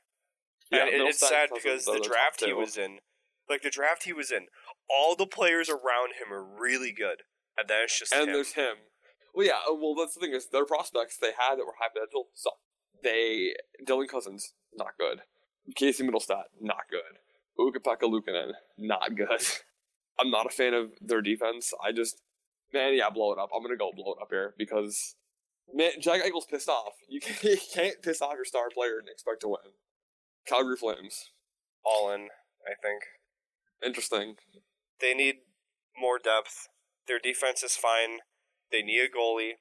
[SPEAKER 5] Yeah,
[SPEAKER 6] and it- it's sad because the
[SPEAKER 5] the
[SPEAKER 6] draft he was in, like the draft he was in, all the players around him are really good, and then it's just
[SPEAKER 5] and
[SPEAKER 6] him.
[SPEAKER 5] there's him. Well, yeah. uh, Well, that's the thing is their prospects they had that were high potential suck. They Dylan Cozens not good. Casey Mittelstadt not good. Ukko-Pekka Luukkonen not good. <laughs> I'm not a fan of their defense. I just man, yeah, blow it up. I'm gonna go blow it up here because man, Jack Eichel's pissed off. You can't, <laughs> you can't piss off your star player and expect to win. Calgary Flames,
[SPEAKER 6] all in. I think
[SPEAKER 5] interesting.
[SPEAKER 6] they need more depth. Their defense is fine. They need a goalie.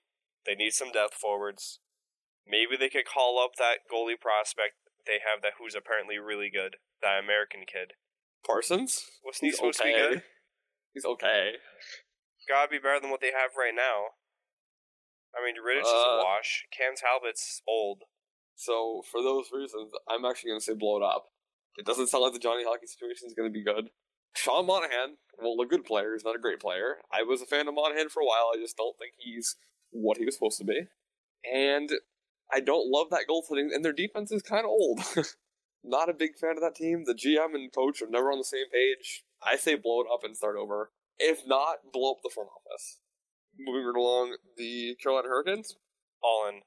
[SPEAKER 6] They need some depth forwards. Maybe they could call up that goalie prospect they have that who's apparently really good. That American kid.
[SPEAKER 5] Parsons,
[SPEAKER 6] Wasn't he
[SPEAKER 5] he's
[SPEAKER 6] supposed to be
[SPEAKER 5] okay.
[SPEAKER 6] good?
[SPEAKER 5] He's okay.
[SPEAKER 6] Gotta be better than what they have right now. I mean, Rittich is
[SPEAKER 5] Uh,
[SPEAKER 6] a wash. Cam Talbot's old.
[SPEAKER 5] So for those reasons, I'm actually going to say blow it up. It doesn't sound like the Johnny Hockey situation is going to be good. Sean Monahan, well, a good player, he's not a great player. I was a fan of Monahan for a while. I just don't think he's what he was supposed to be. And I don't love that goaltending, and their defense is kind of old. <laughs> not a big fan of that team. The GM and coach are never on the same page. I say blow it up and start over. If not, blow up the front office. Moving right along, the Carolina Hurricanes.
[SPEAKER 6] All in.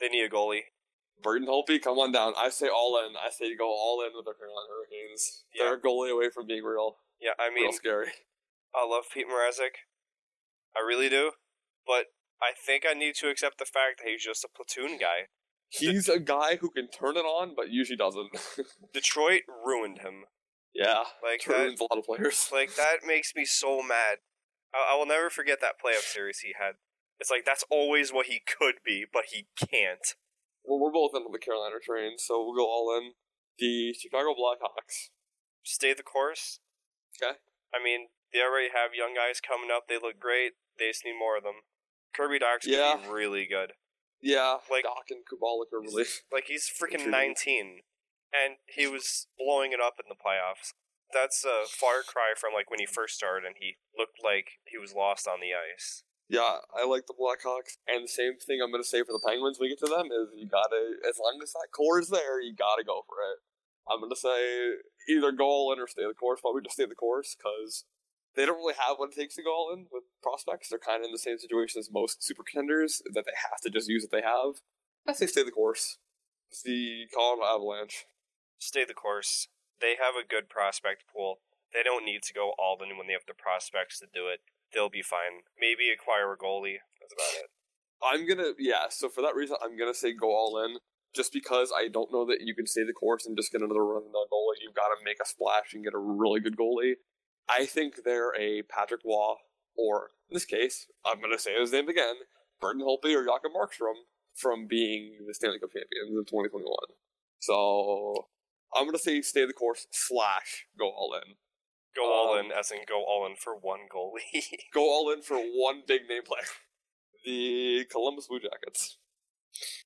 [SPEAKER 6] They need a goalie.
[SPEAKER 5] Braden Holtby, come on down. I say all in. I say go all in with the Carolina Hurricanes.
[SPEAKER 6] Yeah.
[SPEAKER 5] They're a goalie away from being real,
[SPEAKER 6] Yeah, I mean,
[SPEAKER 5] real scary.
[SPEAKER 6] I love Pete Mrazek. I really do. But I think I need to accept the fact that he's just a platoon guy.
[SPEAKER 5] He's a guy who can turn it on, but usually doesn't. <laughs>
[SPEAKER 6] Detroit ruined him.
[SPEAKER 5] yeah,
[SPEAKER 6] Like that,
[SPEAKER 5] a lot of players. <laughs>
[SPEAKER 6] like that makes me so mad. I, I will never forget that playoff series he had. It's like that's always what he could be, but he can't.
[SPEAKER 5] Well, we're both into the Carolina train, so we'll go all in. The Chicago Blackhawks.
[SPEAKER 6] Stay the course.
[SPEAKER 5] Okay.
[SPEAKER 6] I mean, They already have young guys coming up. They look great. They just need more of them. Kirby Dach's gonna be really good.
[SPEAKER 5] Yeah,
[SPEAKER 6] Like-
[SPEAKER 5] Dach and Kubalik are really. <laughs>
[SPEAKER 6] Like he's <laughs> freaking 19, and he was blowing it up in the playoffs. That's a far cry from like when he first started, and he looked like he was lost on the ice.
[SPEAKER 5] Yeah, I like the Blackhawks. And the same thing I'm going to say for the Penguins when we get to them is you got to, as long as that core is there, you got to go for it. I'm going to say either go all in or stay the course. Probably just stay the course because they don't really have what it takes to go all in with prospects. They're kind of in the same situation as most super contenders that they have to just use what they have. I say stay the course. It's the Colorado Avalanche.
[SPEAKER 6] Stay the course. They have a good prospect pool. They don't need to go all in when they have the prospects to do it. They'll be fine. Maybe acquire a goalie. That's about it.
[SPEAKER 5] I'm gonna yeah. So for that reason, I'm gonna say go all in. Just because I don't know that you can stay the course and just get another run on goalie. You've got to make a splash and get a really good goalie. I think they're a Patrick Roy, or in this case, I'm gonna say his name again, Braden Holtby or Jakob Markstrom from being the Stanley Cup champions of 2021. So I'm gonna say stay the course slash go all in.
[SPEAKER 6] Go all
[SPEAKER 5] Um,
[SPEAKER 6] in, as in go all in for one goalie. <laughs>
[SPEAKER 5] Go all in for one big name player. <laughs> The Columbus Blue Jackets.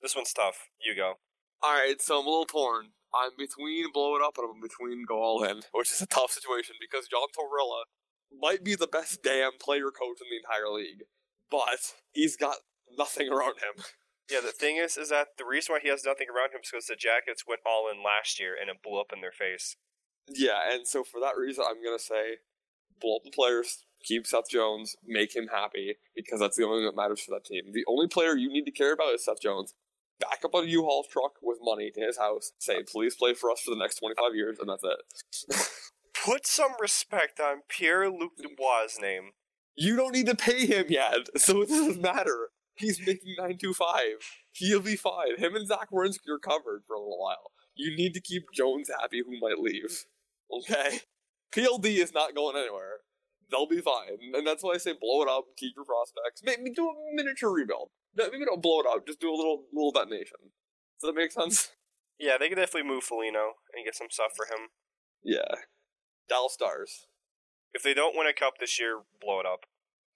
[SPEAKER 6] this one's tough. You go.
[SPEAKER 5] All right, so I'm a little torn. I'm between blow it up and I'm between go all in, <laughs> which is a tough situation because John Torella might be the best damn player coach in the entire league, but he's got nothing around him.
[SPEAKER 6] Yeah, the thing is, is that the reason why he has nothing around him is because the Jackets went all in last year and it blew up in their face.
[SPEAKER 5] Yeah, and so for that reason, I'm gonna say blow up the players, keep Seth Jones, make him happy because that's the only thing that matters for that team. The only player you need to care about is Seth Jones. Back up on a U-Haul truck with money to his house. Say, please play for us for the next 25 years, and that's it. <laughs>
[SPEAKER 6] Put some respect on Pierre Luc Dubois' name.
[SPEAKER 5] You don't need to pay him yet, <laughs> so it doesn't matter. He's making nine two five. He'll be fine. Him and Zach Werenski are covered for a little while. You need to keep Jones happy, who might leave. <laughs> Okay, PLD is not going anywhere. They'll be fine, and that's why I say blow it up, keep your prospects, maybe do a miniature rebuild. No, maybe don't blow it up, just do a little little detonation. Does that make sense?
[SPEAKER 6] Yeah, they could definitely move Foligno and get some stuff for him.
[SPEAKER 5] Yeah. Dallas Stars.
[SPEAKER 6] If they don't win a cup this year, blow it up.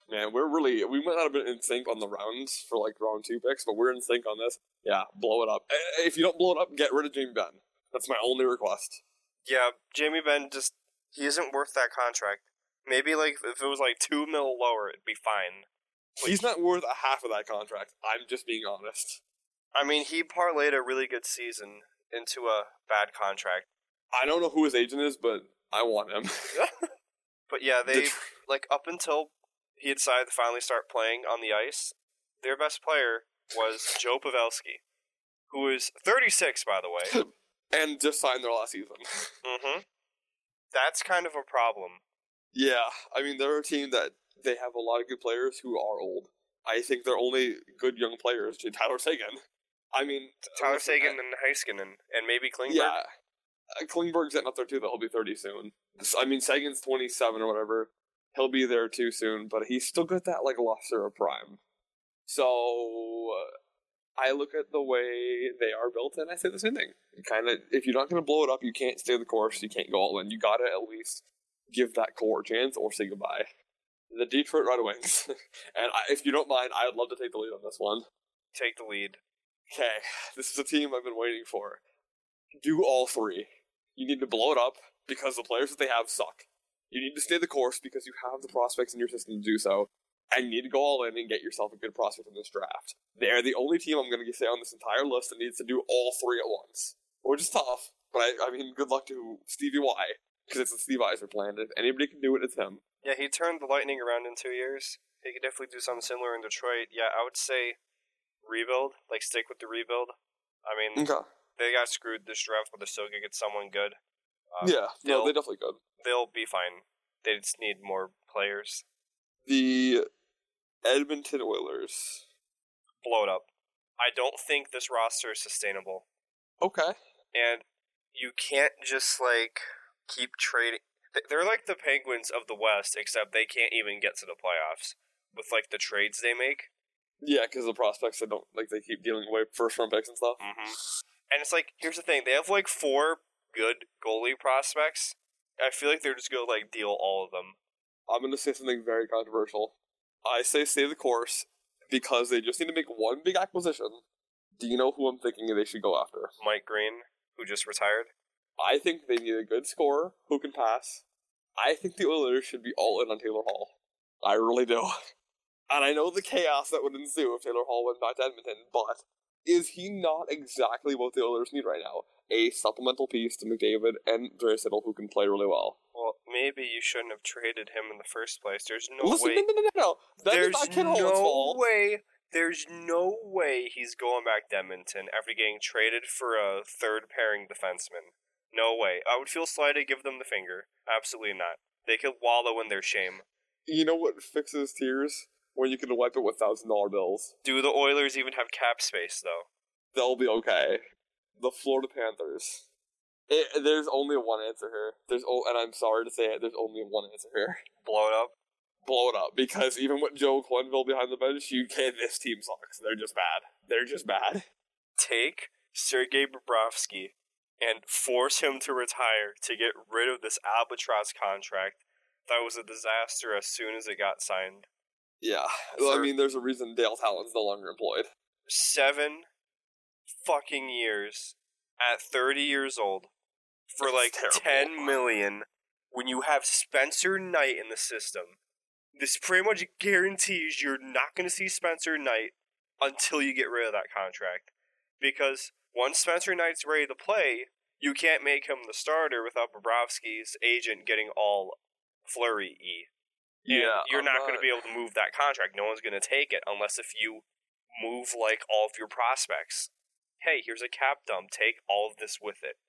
[SPEAKER 5] Man, we're really we might not have been in sync on the rounds for like round two picks, but we're in sync on this. Yeah, blow it up. If you don't blow it up, get rid of Jamie Benn. That's my only request.
[SPEAKER 6] Yeah, Jamie Benn just he isn't worth that contract. Maybe like if it was like two mil lower, it'd be fine.
[SPEAKER 5] He's not worth a half of that contract. I'm just being honest.
[SPEAKER 6] I mean, he parlayed a really good season into a bad contract.
[SPEAKER 5] I don't know who his agent is, but I want him. <laughs>
[SPEAKER 6] But yeah,
[SPEAKER 5] The
[SPEAKER 6] they like up until he decided to finally start playing on the ice, their best player was <laughs> Joe Pavelski, who is 36 by the way. <laughs>
[SPEAKER 5] and just signed their last season.
[SPEAKER 6] mm-hmm. That's kind of a problem.
[SPEAKER 5] yeah, I mean they're a team that they have a lot of good players who are old. I think their only good young players Tyler Seguin. I mean
[SPEAKER 6] Tyler Seguin and Heiskanen and maybe Klingberg.
[SPEAKER 5] Yeah. Uh, Klingberg's getting up there too, though. He'll be 30 soon. I mean, Seguin's 27 or whatever. He'll be there too soon, but he's still got that, like, luster of prime. So, uh, I look at the way they are built and I say the same thing. Kind of, if you're not going to blow it up, you can't stay the course, you can't go all in. You gotta at least give that core a chance or say goodbye. The Detroit Red Wings. <laughs> and I, if you don't mind, I'd love to take the lead on this one.
[SPEAKER 6] Take the lead.
[SPEAKER 5] Okay, <laughs> this is a team I've been waiting for. Do all three. You need to blow it up because the players that they have suck. You need to stay the course because you have the prospects in your system to do so. And you need to go all in and get yourself a good prospect in this draft. They're the only team I'm going to say on this entire list that needs to do all three at once. Which is tough, but I, I mean, good luck to Stevie Y. Because it's a Steve Eiser plan. If anybody can do it, it's him.
[SPEAKER 6] Yeah, he turned the Lightning around in two years. He could definitely do something similar in Detroit. Yeah, I would say rebuild. Like stick with the rebuild. I mean,
[SPEAKER 5] Okay.
[SPEAKER 6] they got screwed this draft, but they're still gonna get someone good. Uh,
[SPEAKER 5] yeah, no, they definitely could.
[SPEAKER 6] they'll be fine. They just need more players.
[SPEAKER 5] The Edmonton Oilers.
[SPEAKER 6] Blow it up. I don't think this roster is sustainable,
[SPEAKER 5] Okay.
[SPEAKER 6] and you can't just like keep trading. Th- They're like the Penguins of the West, except they can't even get to the playoffs with like the trades they make.
[SPEAKER 5] Yeah, because the prospects they don't like they keep dealing away first round picks and stuff.
[SPEAKER 6] Mm-hmm. And it's like, here's the thing: they have like four good goalie prospects. I feel like they're just gonna like deal all of them.
[SPEAKER 5] I'm going to say something very controversial. I say stay the course because they just need to make one big acquisition. Do you know who I'm thinking they should go after?
[SPEAKER 6] Mike Green, who just retired.
[SPEAKER 5] I think they need a good scorer who can pass. I think the Oilers should be all in on Taylor Hall. I really do. And I know the chaos that would ensue if Taylor Hall went back to Edmonton, but is he not exactly what the Oilers need right now? A supplemental piece to McDavid and Draisaitl who can play really well.
[SPEAKER 6] Well, maybe you shouldn't have traded him in the first place. There's no
[SPEAKER 5] Listen,
[SPEAKER 6] way.
[SPEAKER 5] no, no, no, no, no. That is
[SPEAKER 6] There's
[SPEAKER 5] not
[SPEAKER 6] no way. There's no way he's going back to Edmonton after getting traded for a third pairing defenseman. No way. I would feel slighted, to give them the finger. Absolutely not. They could wallow in their shame.
[SPEAKER 5] You know what fixes tears? When you can wipe it with thousand dollar bills.
[SPEAKER 6] Do the Oilers even have cap space though?
[SPEAKER 5] They'll be okay. The Florida Panthers. It, there's only one answer here. There's o- and I'm sorry to say it. There's only one answer here.
[SPEAKER 6] Blow it up.
[SPEAKER 5] Blow it up because even with Joe Quenneville behind the bench, you can't. This team sucks. They're just bad. They're just bad.
[SPEAKER 6] Take Sergei Bobrovsky and force him to retire to get rid of this albatross contract that was a disaster as soon as it got signed.
[SPEAKER 5] Yeah. Well, I mean, there's a reason Dale Tallon's no longer employed.
[SPEAKER 6] seven fucking years at 30 years old for like
[SPEAKER 5] terrible.
[SPEAKER 6] 10 million when you have Spencer Knight in the system. This pretty much guarantees you're not going to see Spencer Knight until you get rid of that contract. Because once Spencer Knight's ready to play, you can't make him the starter without Bobrovsky's agent getting all flurry y. And you're
[SPEAKER 5] I'm
[SPEAKER 6] not, going to be able to move that contract. No one's going to take it unless if you move like all of your prospects. Hey, here's a cap dump. Take all of this with it.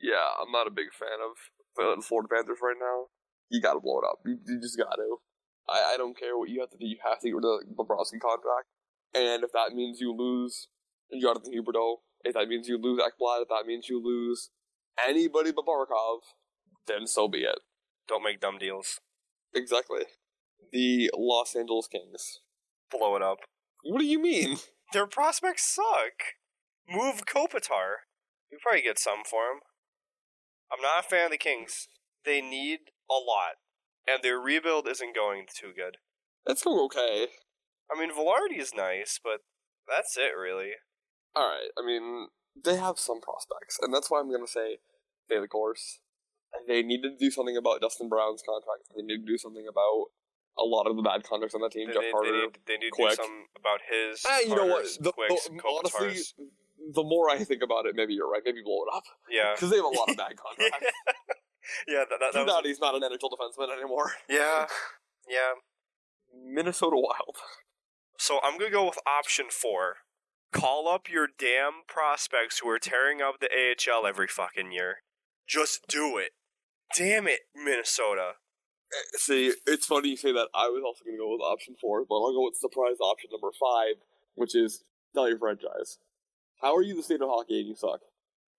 [SPEAKER 5] Yeah, I'm not a big fan of the Florida Panthers right now. You gotta blow it up. You, you just got to. I, I don't care what you have to do. You have to get rid of the Bobrovsky contract. And if that means you lose Jonathan Huberdeau, if that means you lose Ekblad, if that means you lose anybody but Barkov, then so be it.
[SPEAKER 6] Don't make dumb deals.
[SPEAKER 5] Exactly. The Los Angeles Kings.
[SPEAKER 6] Blow it up.
[SPEAKER 5] What do you mean? <laughs>
[SPEAKER 6] Their prospects suck. Move Kopitar. You probably get some for him. I'm not a fan of the Kings. They need a lot, and their rebuild isn't going too good.
[SPEAKER 5] That's going okay.
[SPEAKER 6] I mean, Vilardi is nice, but that's it, really.
[SPEAKER 5] Alright, I mean, they have some prospects, and that's why I'm gonna say stay the course. They need to do something about Dustin Brown's contract. They need to do something about a lot of the bad contracts on that team.
[SPEAKER 6] They,
[SPEAKER 5] Jeff Carter.
[SPEAKER 6] they need, they need to do something about his.
[SPEAKER 5] Eh, you know what? The,
[SPEAKER 6] Quick's,
[SPEAKER 5] the- honestly, the more I think about it, maybe you're right. Maybe blow it up
[SPEAKER 6] yeah.
[SPEAKER 5] because they have a lot of bad <laughs> contracts.
[SPEAKER 6] yeah, that, that, that was,
[SPEAKER 5] Doughty's not an NHL defenseman anymore.
[SPEAKER 6] yeah, <laughs> yeah.
[SPEAKER 5] Minnesota Wild.
[SPEAKER 6] So I'm gonna go with option four. Call up your damn prospects who are tearing up the AHL every fucking year. Just do it. Damn it, Minnesota.
[SPEAKER 5] Eh, see, it's funny you say that. I was also going to go with option four, but I'll go with surprise option number five, which is tell your franchise. How are you the state of hockey and you suck?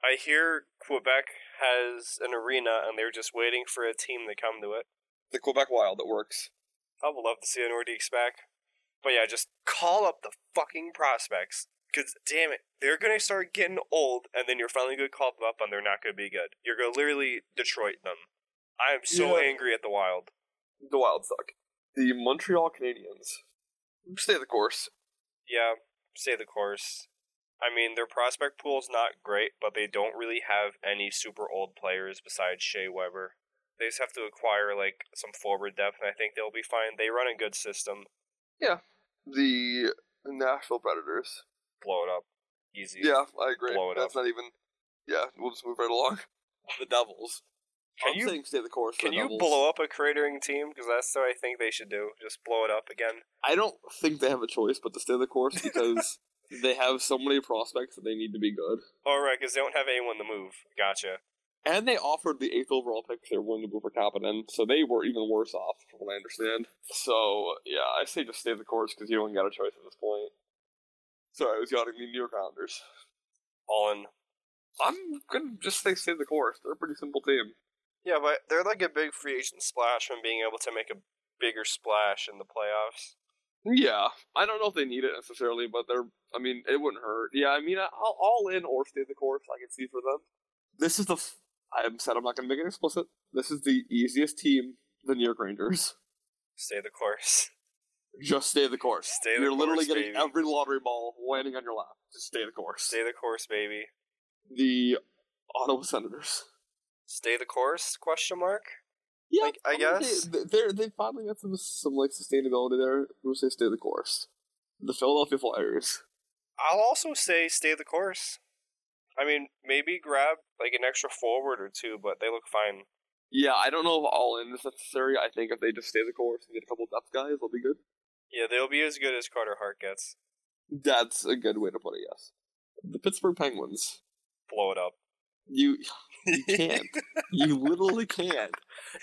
[SPEAKER 6] I hear Quebec has an arena and they're just waiting for a team to come to it.
[SPEAKER 5] The Quebec Wild, it works.
[SPEAKER 6] I would love to see a Nordiques back. But yeah, just call up the fucking prospects. Because, damn it, they're going to start getting old, and then you're finally going to call them up, and they're not going to be good. You're going to literally Detroit them. I am so
[SPEAKER 5] Yeah.
[SPEAKER 6] angry at the Wild.
[SPEAKER 5] The Wild suck. The Montreal Canadiens. Stay the course.
[SPEAKER 6] Yeah, stay the course. I mean, their prospect pool's not great, but they don't really have any super old players besides Shea Weber. They just have to acquire, like, some forward depth, and I think they'll be fine. They run a good system. Yeah.
[SPEAKER 5] The Nashville Predators.
[SPEAKER 6] Blow it up. Easy.
[SPEAKER 5] Yeah, I agree.
[SPEAKER 6] Blow it
[SPEAKER 5] That's not even. Yeah, we'll just move right along. <laughs> The Devils.
[SPEAKER 6] Can
[SPEAKER 5] I'm
[SPEAKER 6] you-
[SPEAKER 5] saying stay the course.
[SPEAKER 6] Can
[SPEAKER 5] the
[SPEAKER 6] you
[SPEAKER 5] Devils.
[SPEAKER 6] blow up a cratering team? Because that's what I think they should do. Just blow it up again.
[SPEAKER 5] I don't think they have a choice but to stay the course because <laughs> they have so many prospects that they need to be good.
[SPEAKER 6] All right, because they don't have anyone to move. Gotcha.
[SPEAKER 5] And they offered the eighth overall pick they were willing to move for Kapanen, so they were even worse off, from what I understand. So, yeah, I say just stay the course because you don't got a choice at this point. Sorry, I was yawning the New York Islanders.
[SPEAKER 6] On.
[SPEAKER 5] I'm gonna just say stay the course. They're a pretty simple team.
[SPEAKER 6] Yeah, but they're like a big free agent splash from being able to make a bigger splash in the playoffs.
[SPEAKER 5] Yeah, I don't know if they need it necessarily, but they're. I mean, it wouldn't hurt. Yeah, I mean, I'll all in or stay the course. I can see for them. This is the. F- I have said I'm not going to make it explicit. This is the easiest team, the New York Rangers.
[SPEAKER 6] Stay the course. <laughs>
[SPEAKER 5] Just stay the course.
[SPEAKER 6] Stay the
[SPEAKER 5] You're literally getting
[SPEAKER 6] baby.
[SPEAKER 5] every lottery ball landing on your lap. Just stay the course.
[SPEAKER 6] Stay the course, baby.
[SPEAKER 5] the Ottawa Senators.
[SPEAKER 6] Stay the course? Question mark.
[SPEAKER 5] Yeah,
[SPEAKER 6] Like, I
[SPEAKER 5] mean,
[SPEAKER 6] guess.
[SPEAKER 5] they, they're they finally got some some like sustainability there. We'll say stay the course. The Philadelphia Flyers.
[SPEAKER 6] I'll also say stay the course. I mean, maybe grab like an extra forward or two, but they look fine.
[SPEAKER 5] Yeah, I don't know if all in is necessary. I think if they just stay the course and get a couple depth guys, they'll be good.
[SPEAKER 6] Yeah, they'll be as good as Carter Hart gets.
[SPEAKER 5] That's a good way to put it. Yes. The Pittsburgh Penguins.
[SPEAKER 6] Blow it up.
[SPEAKER 5] You <laughs> you can't. you literally can't.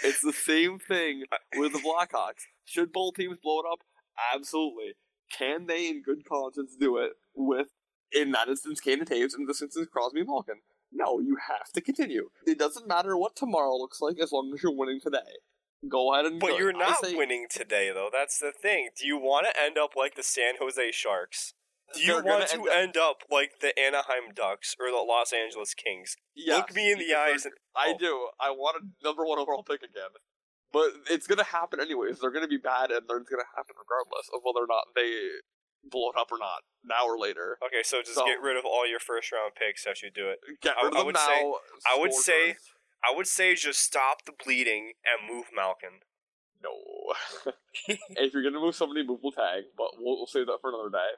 [SPEAKER 5] It's the same thing with the Blackhawks. Should both teams blow it up? Absolutely. Can they, in good conscience, do it with, in that instance, Kane and Toews, and in this instance, Crosby and Malkin? No, you have to continue. It doesn't matter what tomorrow looks like as long as you're winning today. Go ahead and
[SPEAKER 6] But
[SPEAKER 5] do
[SPEAKER 6] you're not
[SPEAKER 5] say
[SPEAKER 6] winning today, though. That's the thing. Do you want to end up like the San Jose Sharks? Do you want to
[SPEAKER 5] end up-
[SPEAKER 6] end up like the Anaheim Ducks or the Los Angeles Kings?
[SPEAKER 5] Yes,
[SPEAKER 6] Look me in the eyes and
[SPEAKER 5] I
[SPEAKER 6] oh.
[SPEAKER 5] do. I want a number one overall pick again. But it's gonna happen anyways. They're gonna be bad, and it's gonna happen regardless of whether or not they blow it up or not, now or later.
[SPEAKER 6] Okay, so just
[SPEAKER 5] So-
[SPEAKER 6] get rid of all your first round picks as you do it.
[SPEAKER 5] Get
[SPEAKER 6] I-
[SPEAKER 5] rid of
[SPEAKER 6] I
[SPEAKER 5] them
[SPEAKER 6] would
[SPEAKER 5] now.
[SPEAKER 6] say- I would say-
[SPEAKER 5] first.
[SPEAKER 6] I would say just stop the bleeding and move Malkin.
[SPEAKER 5] no. <laughs> if you're gonna move somebody, move Letang, but we'll, we'll save that for another day.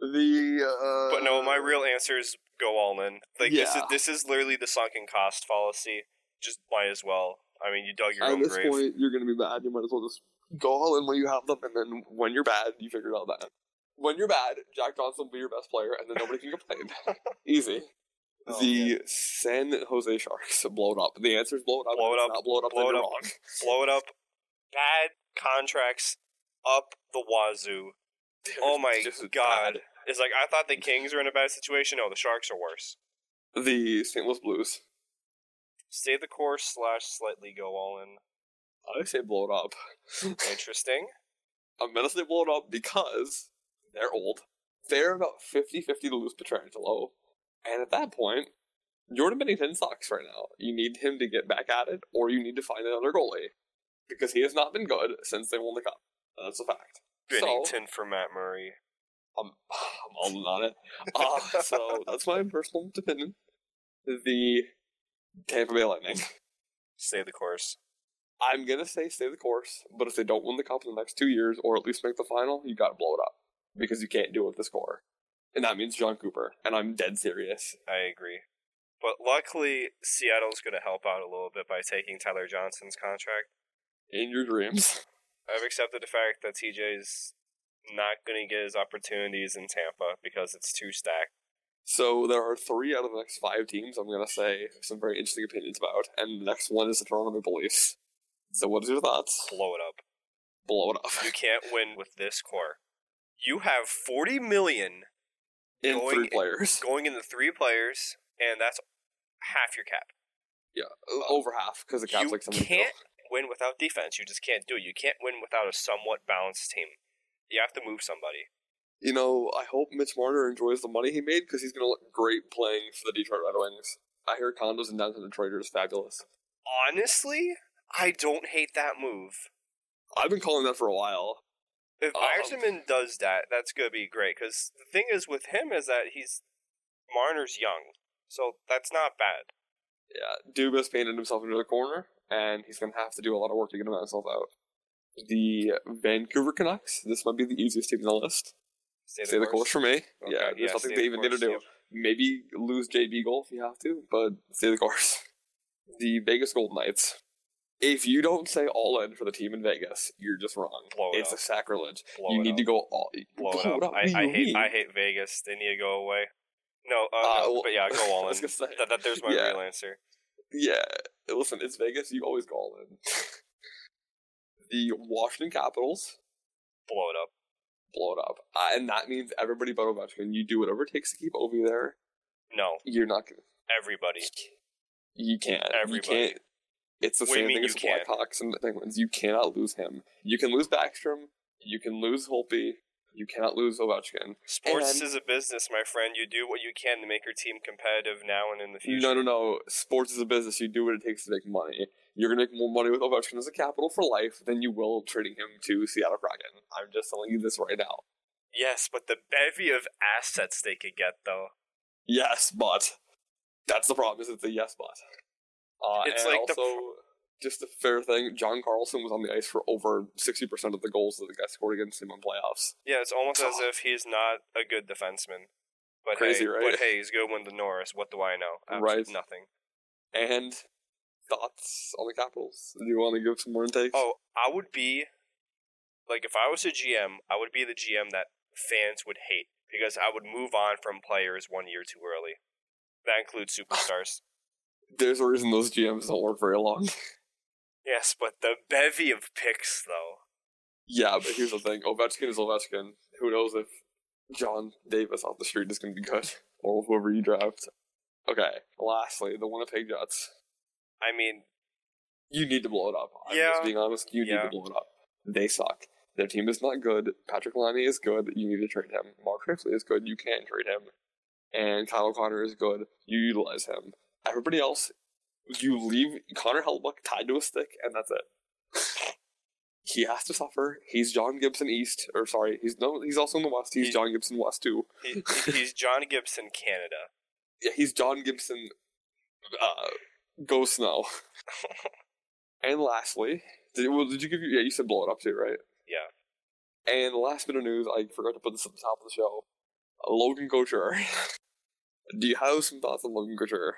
[SPEAKER 5] The uh,
[SPEAKER 6] But no, my real answer is go all in. Like this is this is literally the sunken cost fallacy. Just might as well. I mean, you dug your
[SPEAKER 5] at
[SPEAKER 6] own grave.
[SPEAKER 5] At this point, you're gonna be bad. You might as well just go all in when you have them, and then when you're bad, you figure it out then. When you're bad, Jack Johnson will be your best player, and then nobody can complain. <laughs> Easy.
[SPEAKER 6] Oh,
[SPEAKER 5] the San Jose Sharks blow it up. The answer is blow it up.
[SPEAKER 6] Blow it up.
[SPEAKER 5] Not blow it up.
[SPEAKER 6] Blow it up.
[SPEAKER 5] wrong.
[SPEAKER 6] Blow it up. Bad contracts up the wazoo. Oh my god.
[SPEAKER 5] bad.
[SPEAKER 6] It's like I thought the Kings are in a bad situation. No, the Sharks are worse.
[SPEAKER 5] The St. Louis Blues.
[SPEAKER 6] Stay the course slash slightly go all in.
[SPEAKER 5] I say blow it up. <laughs>
[SPEAKER 6] Interesting.
[SPEAKER 5] I'm gonna say blow it up because they're old. They're about 50-50 to lose Pietrangelo, and at that point, Jordan Binnington sucks right now. You need him to get back at it, or you need to find another goalie because he has not been good since they won the cup. That's a fact. So,
[SPEAKER 6] Binnington for Matt Murray.
[SPEAKER 5] I'm, <sighs> I'm all in on it. Uh, so that's my personal opinion. The Tampa Bay Lightning.
[SPEAKER 6] Stay the course.
[SPEAKER 5] I'm gonna say stay the course, but if they don't win the cup in the next two years, or at least make the final, you gotta blow it up because you can't do it with this core, and that means Jon Cooper. And I'm dead serious.
[SPEAKER 6] I agree. But luckily, Seattle's going to help out a little bit by taking Tyler Johnson's contract.
[SPEAKER 5] In your dreams, <laughs>
[SPEAKER 6] I've accepted the fact that TJ's not going to get his opportunities in Tampa because it's too stacked.
[SPEAKER 5] so there are three out of the next five teams. I'm gonna say some very interesting opinions about, and the next one is the Toronto Maple Leafs. So what is your thoughts?
[SPEAKER 6] Blow it up.
[SPEAKER 5] Blow it up
[SPEAKER 6] You can't win with this core. You have 40 million
[SPEAKER 5] in
[SPEAKER 6] going-
[SPEAKER 5] three players. <laughs>
[SPEAKER 6] going into three players, and that's half your cap.
[SPEAKER 5] Yeah, over half because the cap's
[SPEAKER 6] you
[SPEAKER 5] like something.
[SPEAKER 6] You can't win without defense. You just can't do it. You can't win without a somewhat balanced team. You have to move somebody.
[SPEAKER 5] You know, I hope Mitch Marner enjoys the money he made because he's going to look great playing for the Detroit Red Wings. I hear condos in downtown Detroit are just fabulous.
[SPEAKER 6] Honestly, I don't hate that move.
[SPEAKER 5] I've been calling that for a while.
[SPEAKER 6] If
[SPEAKER 5] Um,
[SPEAKER 6] does that, that's gonna be great. Because the thing is with him is that he's Marner's young, so that's not bad.
[SPEAKER 5] Yeah, Dubas painted himself into a corner, and he's going to have to do a lot of work to get himself out. The Vancouver Canucks, this might be the easiest team on the list.
[SPEAKER 6] Stay
[SPEAKER 5] Stay the course for me.
[SPEAKER 6] Okay,
[SPEAKER 5] yeah, there's nothing
[SPEAKER 6] stay
[SPEAKER 5] they
[SPEAKER 6] the
[SPEAKER 5] even need to do.
[SPEAKER 6] yep.
[SPEAKER 5] Maybe lose Jay Beagle if you have to, but stay the course. <laughs> The Vegas Golden Knights. If you don't say all in for the team in Vegas, you're just wrong.
[SPEAKER 6] Blow it
[SPEAKER 5] it's
[SPEAKER 6] up.
[SPEAKER 5] a sacrilege.
[SPEAKER 6] Blow
[SPEAKER 5] you need
[SPEAKER 6] up.
[SPEAKER 5] to go all.
[SPEAKER 6] blow it
[SPEAKER 5] blow
[SPEAKER 6] up. I, I hate
[SPEAKER 5] mean?
[SPEAKER 6] I hate Vegas. They need to go away. No, uh,
[SPEAKER 5] Uh,
[SPEAKER 6] no,
[SPEAKER 5] well,
[SPEAKER 6] but yeah, go <laughs> all in.
[SPEAKER 5] say.
[SPEAKER 6] that, that, there's my
[SPEAKER 5] Yeah.
[SPEAKER 6] real answer.
[SPEAKER 5] Yeah, listen, it's Vegas. You always go all in. <laughs> the Washington Capitals
[SPEAKER 6] Blow it up.
[SPEAKER 5] blow it up, uh, and that means everybody but Ovechkin. You do whatever it takes to keep Ovi there.
[SPEAKER 6] No,
[SPEAKER 5] You're not gonna.
[SPEAKER 6] everybody.
[SPEAKER 5] You can't.
[SPEAKER 6] Everybody.
[SPEAKER 5] You can't. It's the
[SPEAKER 6] What
[SPEAKER 5] same thing as the? Blackhawks and the Penguins. You cannot lose him. You can lose Backstrom. You can lose Holtby. You cannot lose Ovechkin.
[SPEAKER 6] Sports
[SPEAKER 5] And-
[SPEAKER 6] is a business, my friend. You do what you can to make your team competitive now and in the future.
[SPEAKER 5] No, no, no. Sports is a business. You do what it takes to make money. you're gonna make more money with Ovechkin as a capital for life than you will trading him to Seattle Kraken. I'm just telling you this right now.
[SPEAKER 6] Yes, but the bevy of assets they could get, though.
[SPEAKER 5] Yes, but that's the problem. Is it's a yes, but. Uh,
[SPEAKER 6] It's like the
[SPEAKER 5] also just a fair thing. John Carlson was on the ice for over sixty percent of the goals that the guy scored against him in playoffs.
[SPEAKER 6] Yeah, it's almost as if he's not a good defenseman. But
[SPEAKER 5] Crazy,
[SPEAKER 6] hey,
[SPEAKER 5] right?
[SPEAKER 6] But hey, he's good when the Norris. What do I know?
[SPEAKER 5] Right.
[SPEAKER 6] Nothing.
[SPEAKER 5] And thoughts on the Capitals? Do you want to give some more intakes?
[SPEAKER 6] Oh, I would be like if I was a GM, I would be the GM that fans would hate because I would move on from players one year too early. That includes <laughs> superstars.
[SPEAKER 5] There's a reason those GMs don't work very long. <laughs>
[SPEAKER 6] yes, but the bevy of picks though.
[SPEAKER 5] yeah, but here's the thing: Ovechkin is Ovechkin. Who knows if John Davis off the street is going to be good, <laughs> or whoever you draft. Okay. Lastly, the Winnipeg Jets.
[SPEAKER 6] I mean,
[SPEAKER 5] You need to blow it up. I'm
[SPEAKER 6] Yeah.
[SPEAKER 5] just being honest. You need to blow it up. They suck. Their team is not good. Patrik Laine is good. You need to trade him. Mark Scheifele is good. You can trade him. And Kyle O'Connor is good. You utilize him. Everybody else, you leave Connor Hellebuyck tied to a stick, and that's it. he has to suffer. He's John Gibson East, or sorry, he's no, he's also in the West. He's
[SPEAKER 6] He-
[SPEAKER 5] John Gibson West too.
[SPEAKER 6] he, he- he's John Gibson, Canada. <laughs>
[SPEAKER 5] Yeah, he's John Gibson. Uh, go snow. <laughs> and lastly, did, well, did you give you? Yeah, you said blow it up too, right?
[SPEAKER 6] Yeah.
[SPEAKER 5] And the last bit of news, I forgot to put this at the top of the show. Uh, Logan Couture. <laughs> Do you have some thoughts on Logan Couture?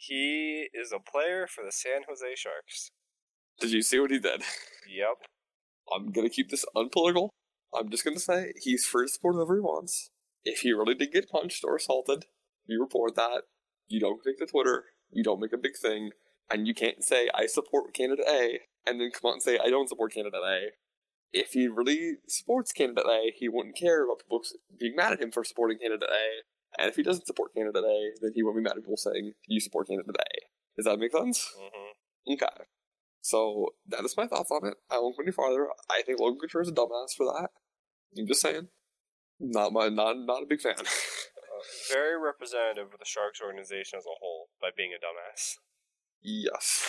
[SPEAKER 6] He is a player for the San Jose Sharks.
[SPEAKER 5] Did you see what he did?
[SPEAKER 6] Yep.
[SPEAKER 5] I'm gonna keep this unpolitical. I'm just gonna say he's free to support whoever he wants. If he really did get punched or assaulted, you report that. You don't take to Twitter. You don't make a big thing, and you can't say I support Canada A and then come out and say I don't support Canada A. If he really supports Canada A, he wouldn't care about people being mad at him for supporting Canada A. And if he doesn't support Canada A, then he won't be mad at people saying you support Canada A. Does that make sense?
[SPEAKER 6] hmm
[SPEAKER 5] Okay. So that is my thoughts on it. I won't go any farther. I think Logan Couture is a dumbass for that. I'm just saying. Not my not not a big fan. <laughs>
[SPEAKER 6] Very representative of the Sharks organization as a whole by being a dumbass.
[SPEAKER 5] yes.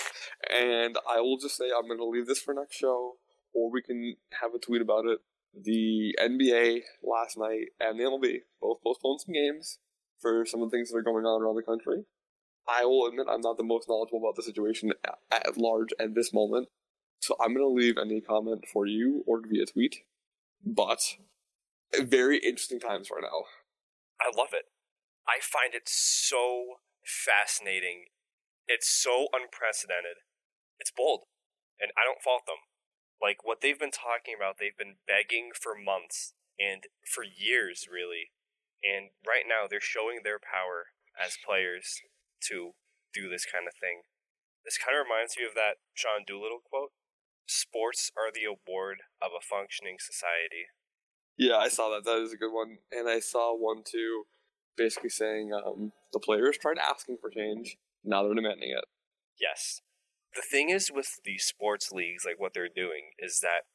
[SPEAKER 5] And I will just say I'm gonna leave this for next show, or we can have a tweet about it. The NBA last night and the MLB both postponed some games for some of the things that are going on around the country. I will admit I'm not the most knowledgeable about the situation at, at large at this moment, so I'm going to leave any comment for you or via tweet. But very interesting times right now.
[SPEAKER 6] I love it. I find it so fascinating. It's so unprecedented. It's bold. And I don't fault them. Like what they've been talking about, they've been begging for months and for years, really. And right now, they're showing their power as players to do this kind of thing. This kind of reminds me of that Sean Doolittle quote Sports are the award of a functioning society.
[SPEAKER 5] Yeah, I saw that. That is a good one. And I saw one too, basically saying um, the players tried asking for change. Now they're demanding it.
[SPEAKER 6] Yes. The thing is with these sports leagues, like what they're doing, is that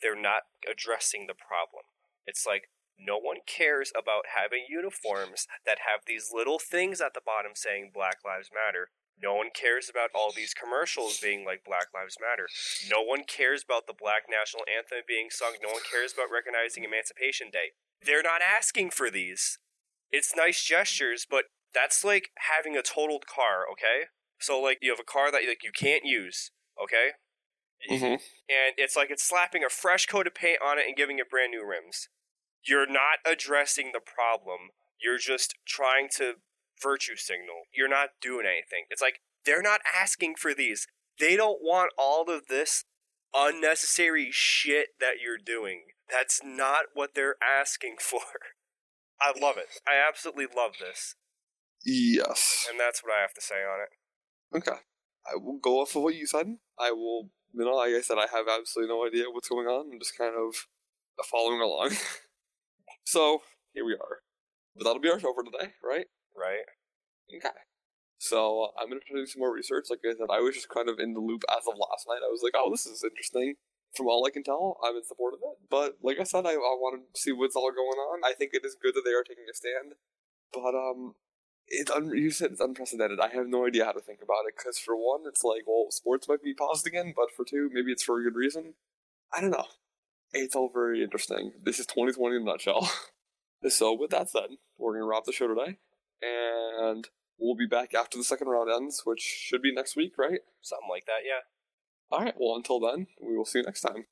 [SPEAKER 6] they're not addressing the problem. It's like no one cares about having uniforms that have these little things at the bottom saying Black Lives Matter. No one cares about all these commercials being like Black Lives Matter. No one cares about the Black National Anthem being sung. No one cares about recognizing Emancipation Day. They're not asking for these. It's nice gestures, but that's like having a totaled car, okay? So like you have a car that like you can't use, okay?
[SPEAKER 5] Mm-hmm.
[SPEAKER 6] And it's like it's slapping a fresh coat of paint on it and giving it brand new rims. You're not addressing the problem. You're just trying to virtue signal. You're not doing anything. It's like they're not asking for these. They don't want all of this unnecessary shit that you're doing. That's not what they're asking <laughs> for. I love it. I absolutely love this.
[SPEAKER 5] Yes.
[SPEAKER 6] And that's what I have to say on it.
[SPEAKER 5] Okay. I will go off of what you said. I will, you know, like I said, I have absolutely no idea what's going on. I'm just kind of following along. <laughs> so, here we are. But that'll be our show for today, right?
[SPEAKER 6] Right?
[SPEAKER 5] Okay. So, uh, I'm going to do some more research. Like I said, I was just kind of in the loop as of last night. I was like, oh, this is interesting. From all I can tell, I'm in support of it. But, like I said, I, I want to see what's all going on. I think it is good that they are taking a stand. But, um, it's un- you said it's unprecedented. I have no idea how to think about it because for one, it's like, well, sports might be paused again, but for two, maybe it's for a good reason. I don't know. It's all very interesting. This is 2020 in a nutshell. <laughs> so with that said, we're gonna wrap the show today, and we'll be back after the second round ends, which should be next week, right?
[SPEAKER 6] Something like that, yeah.
[SPEAKER 5] All right. Well, until then, we will see you next time.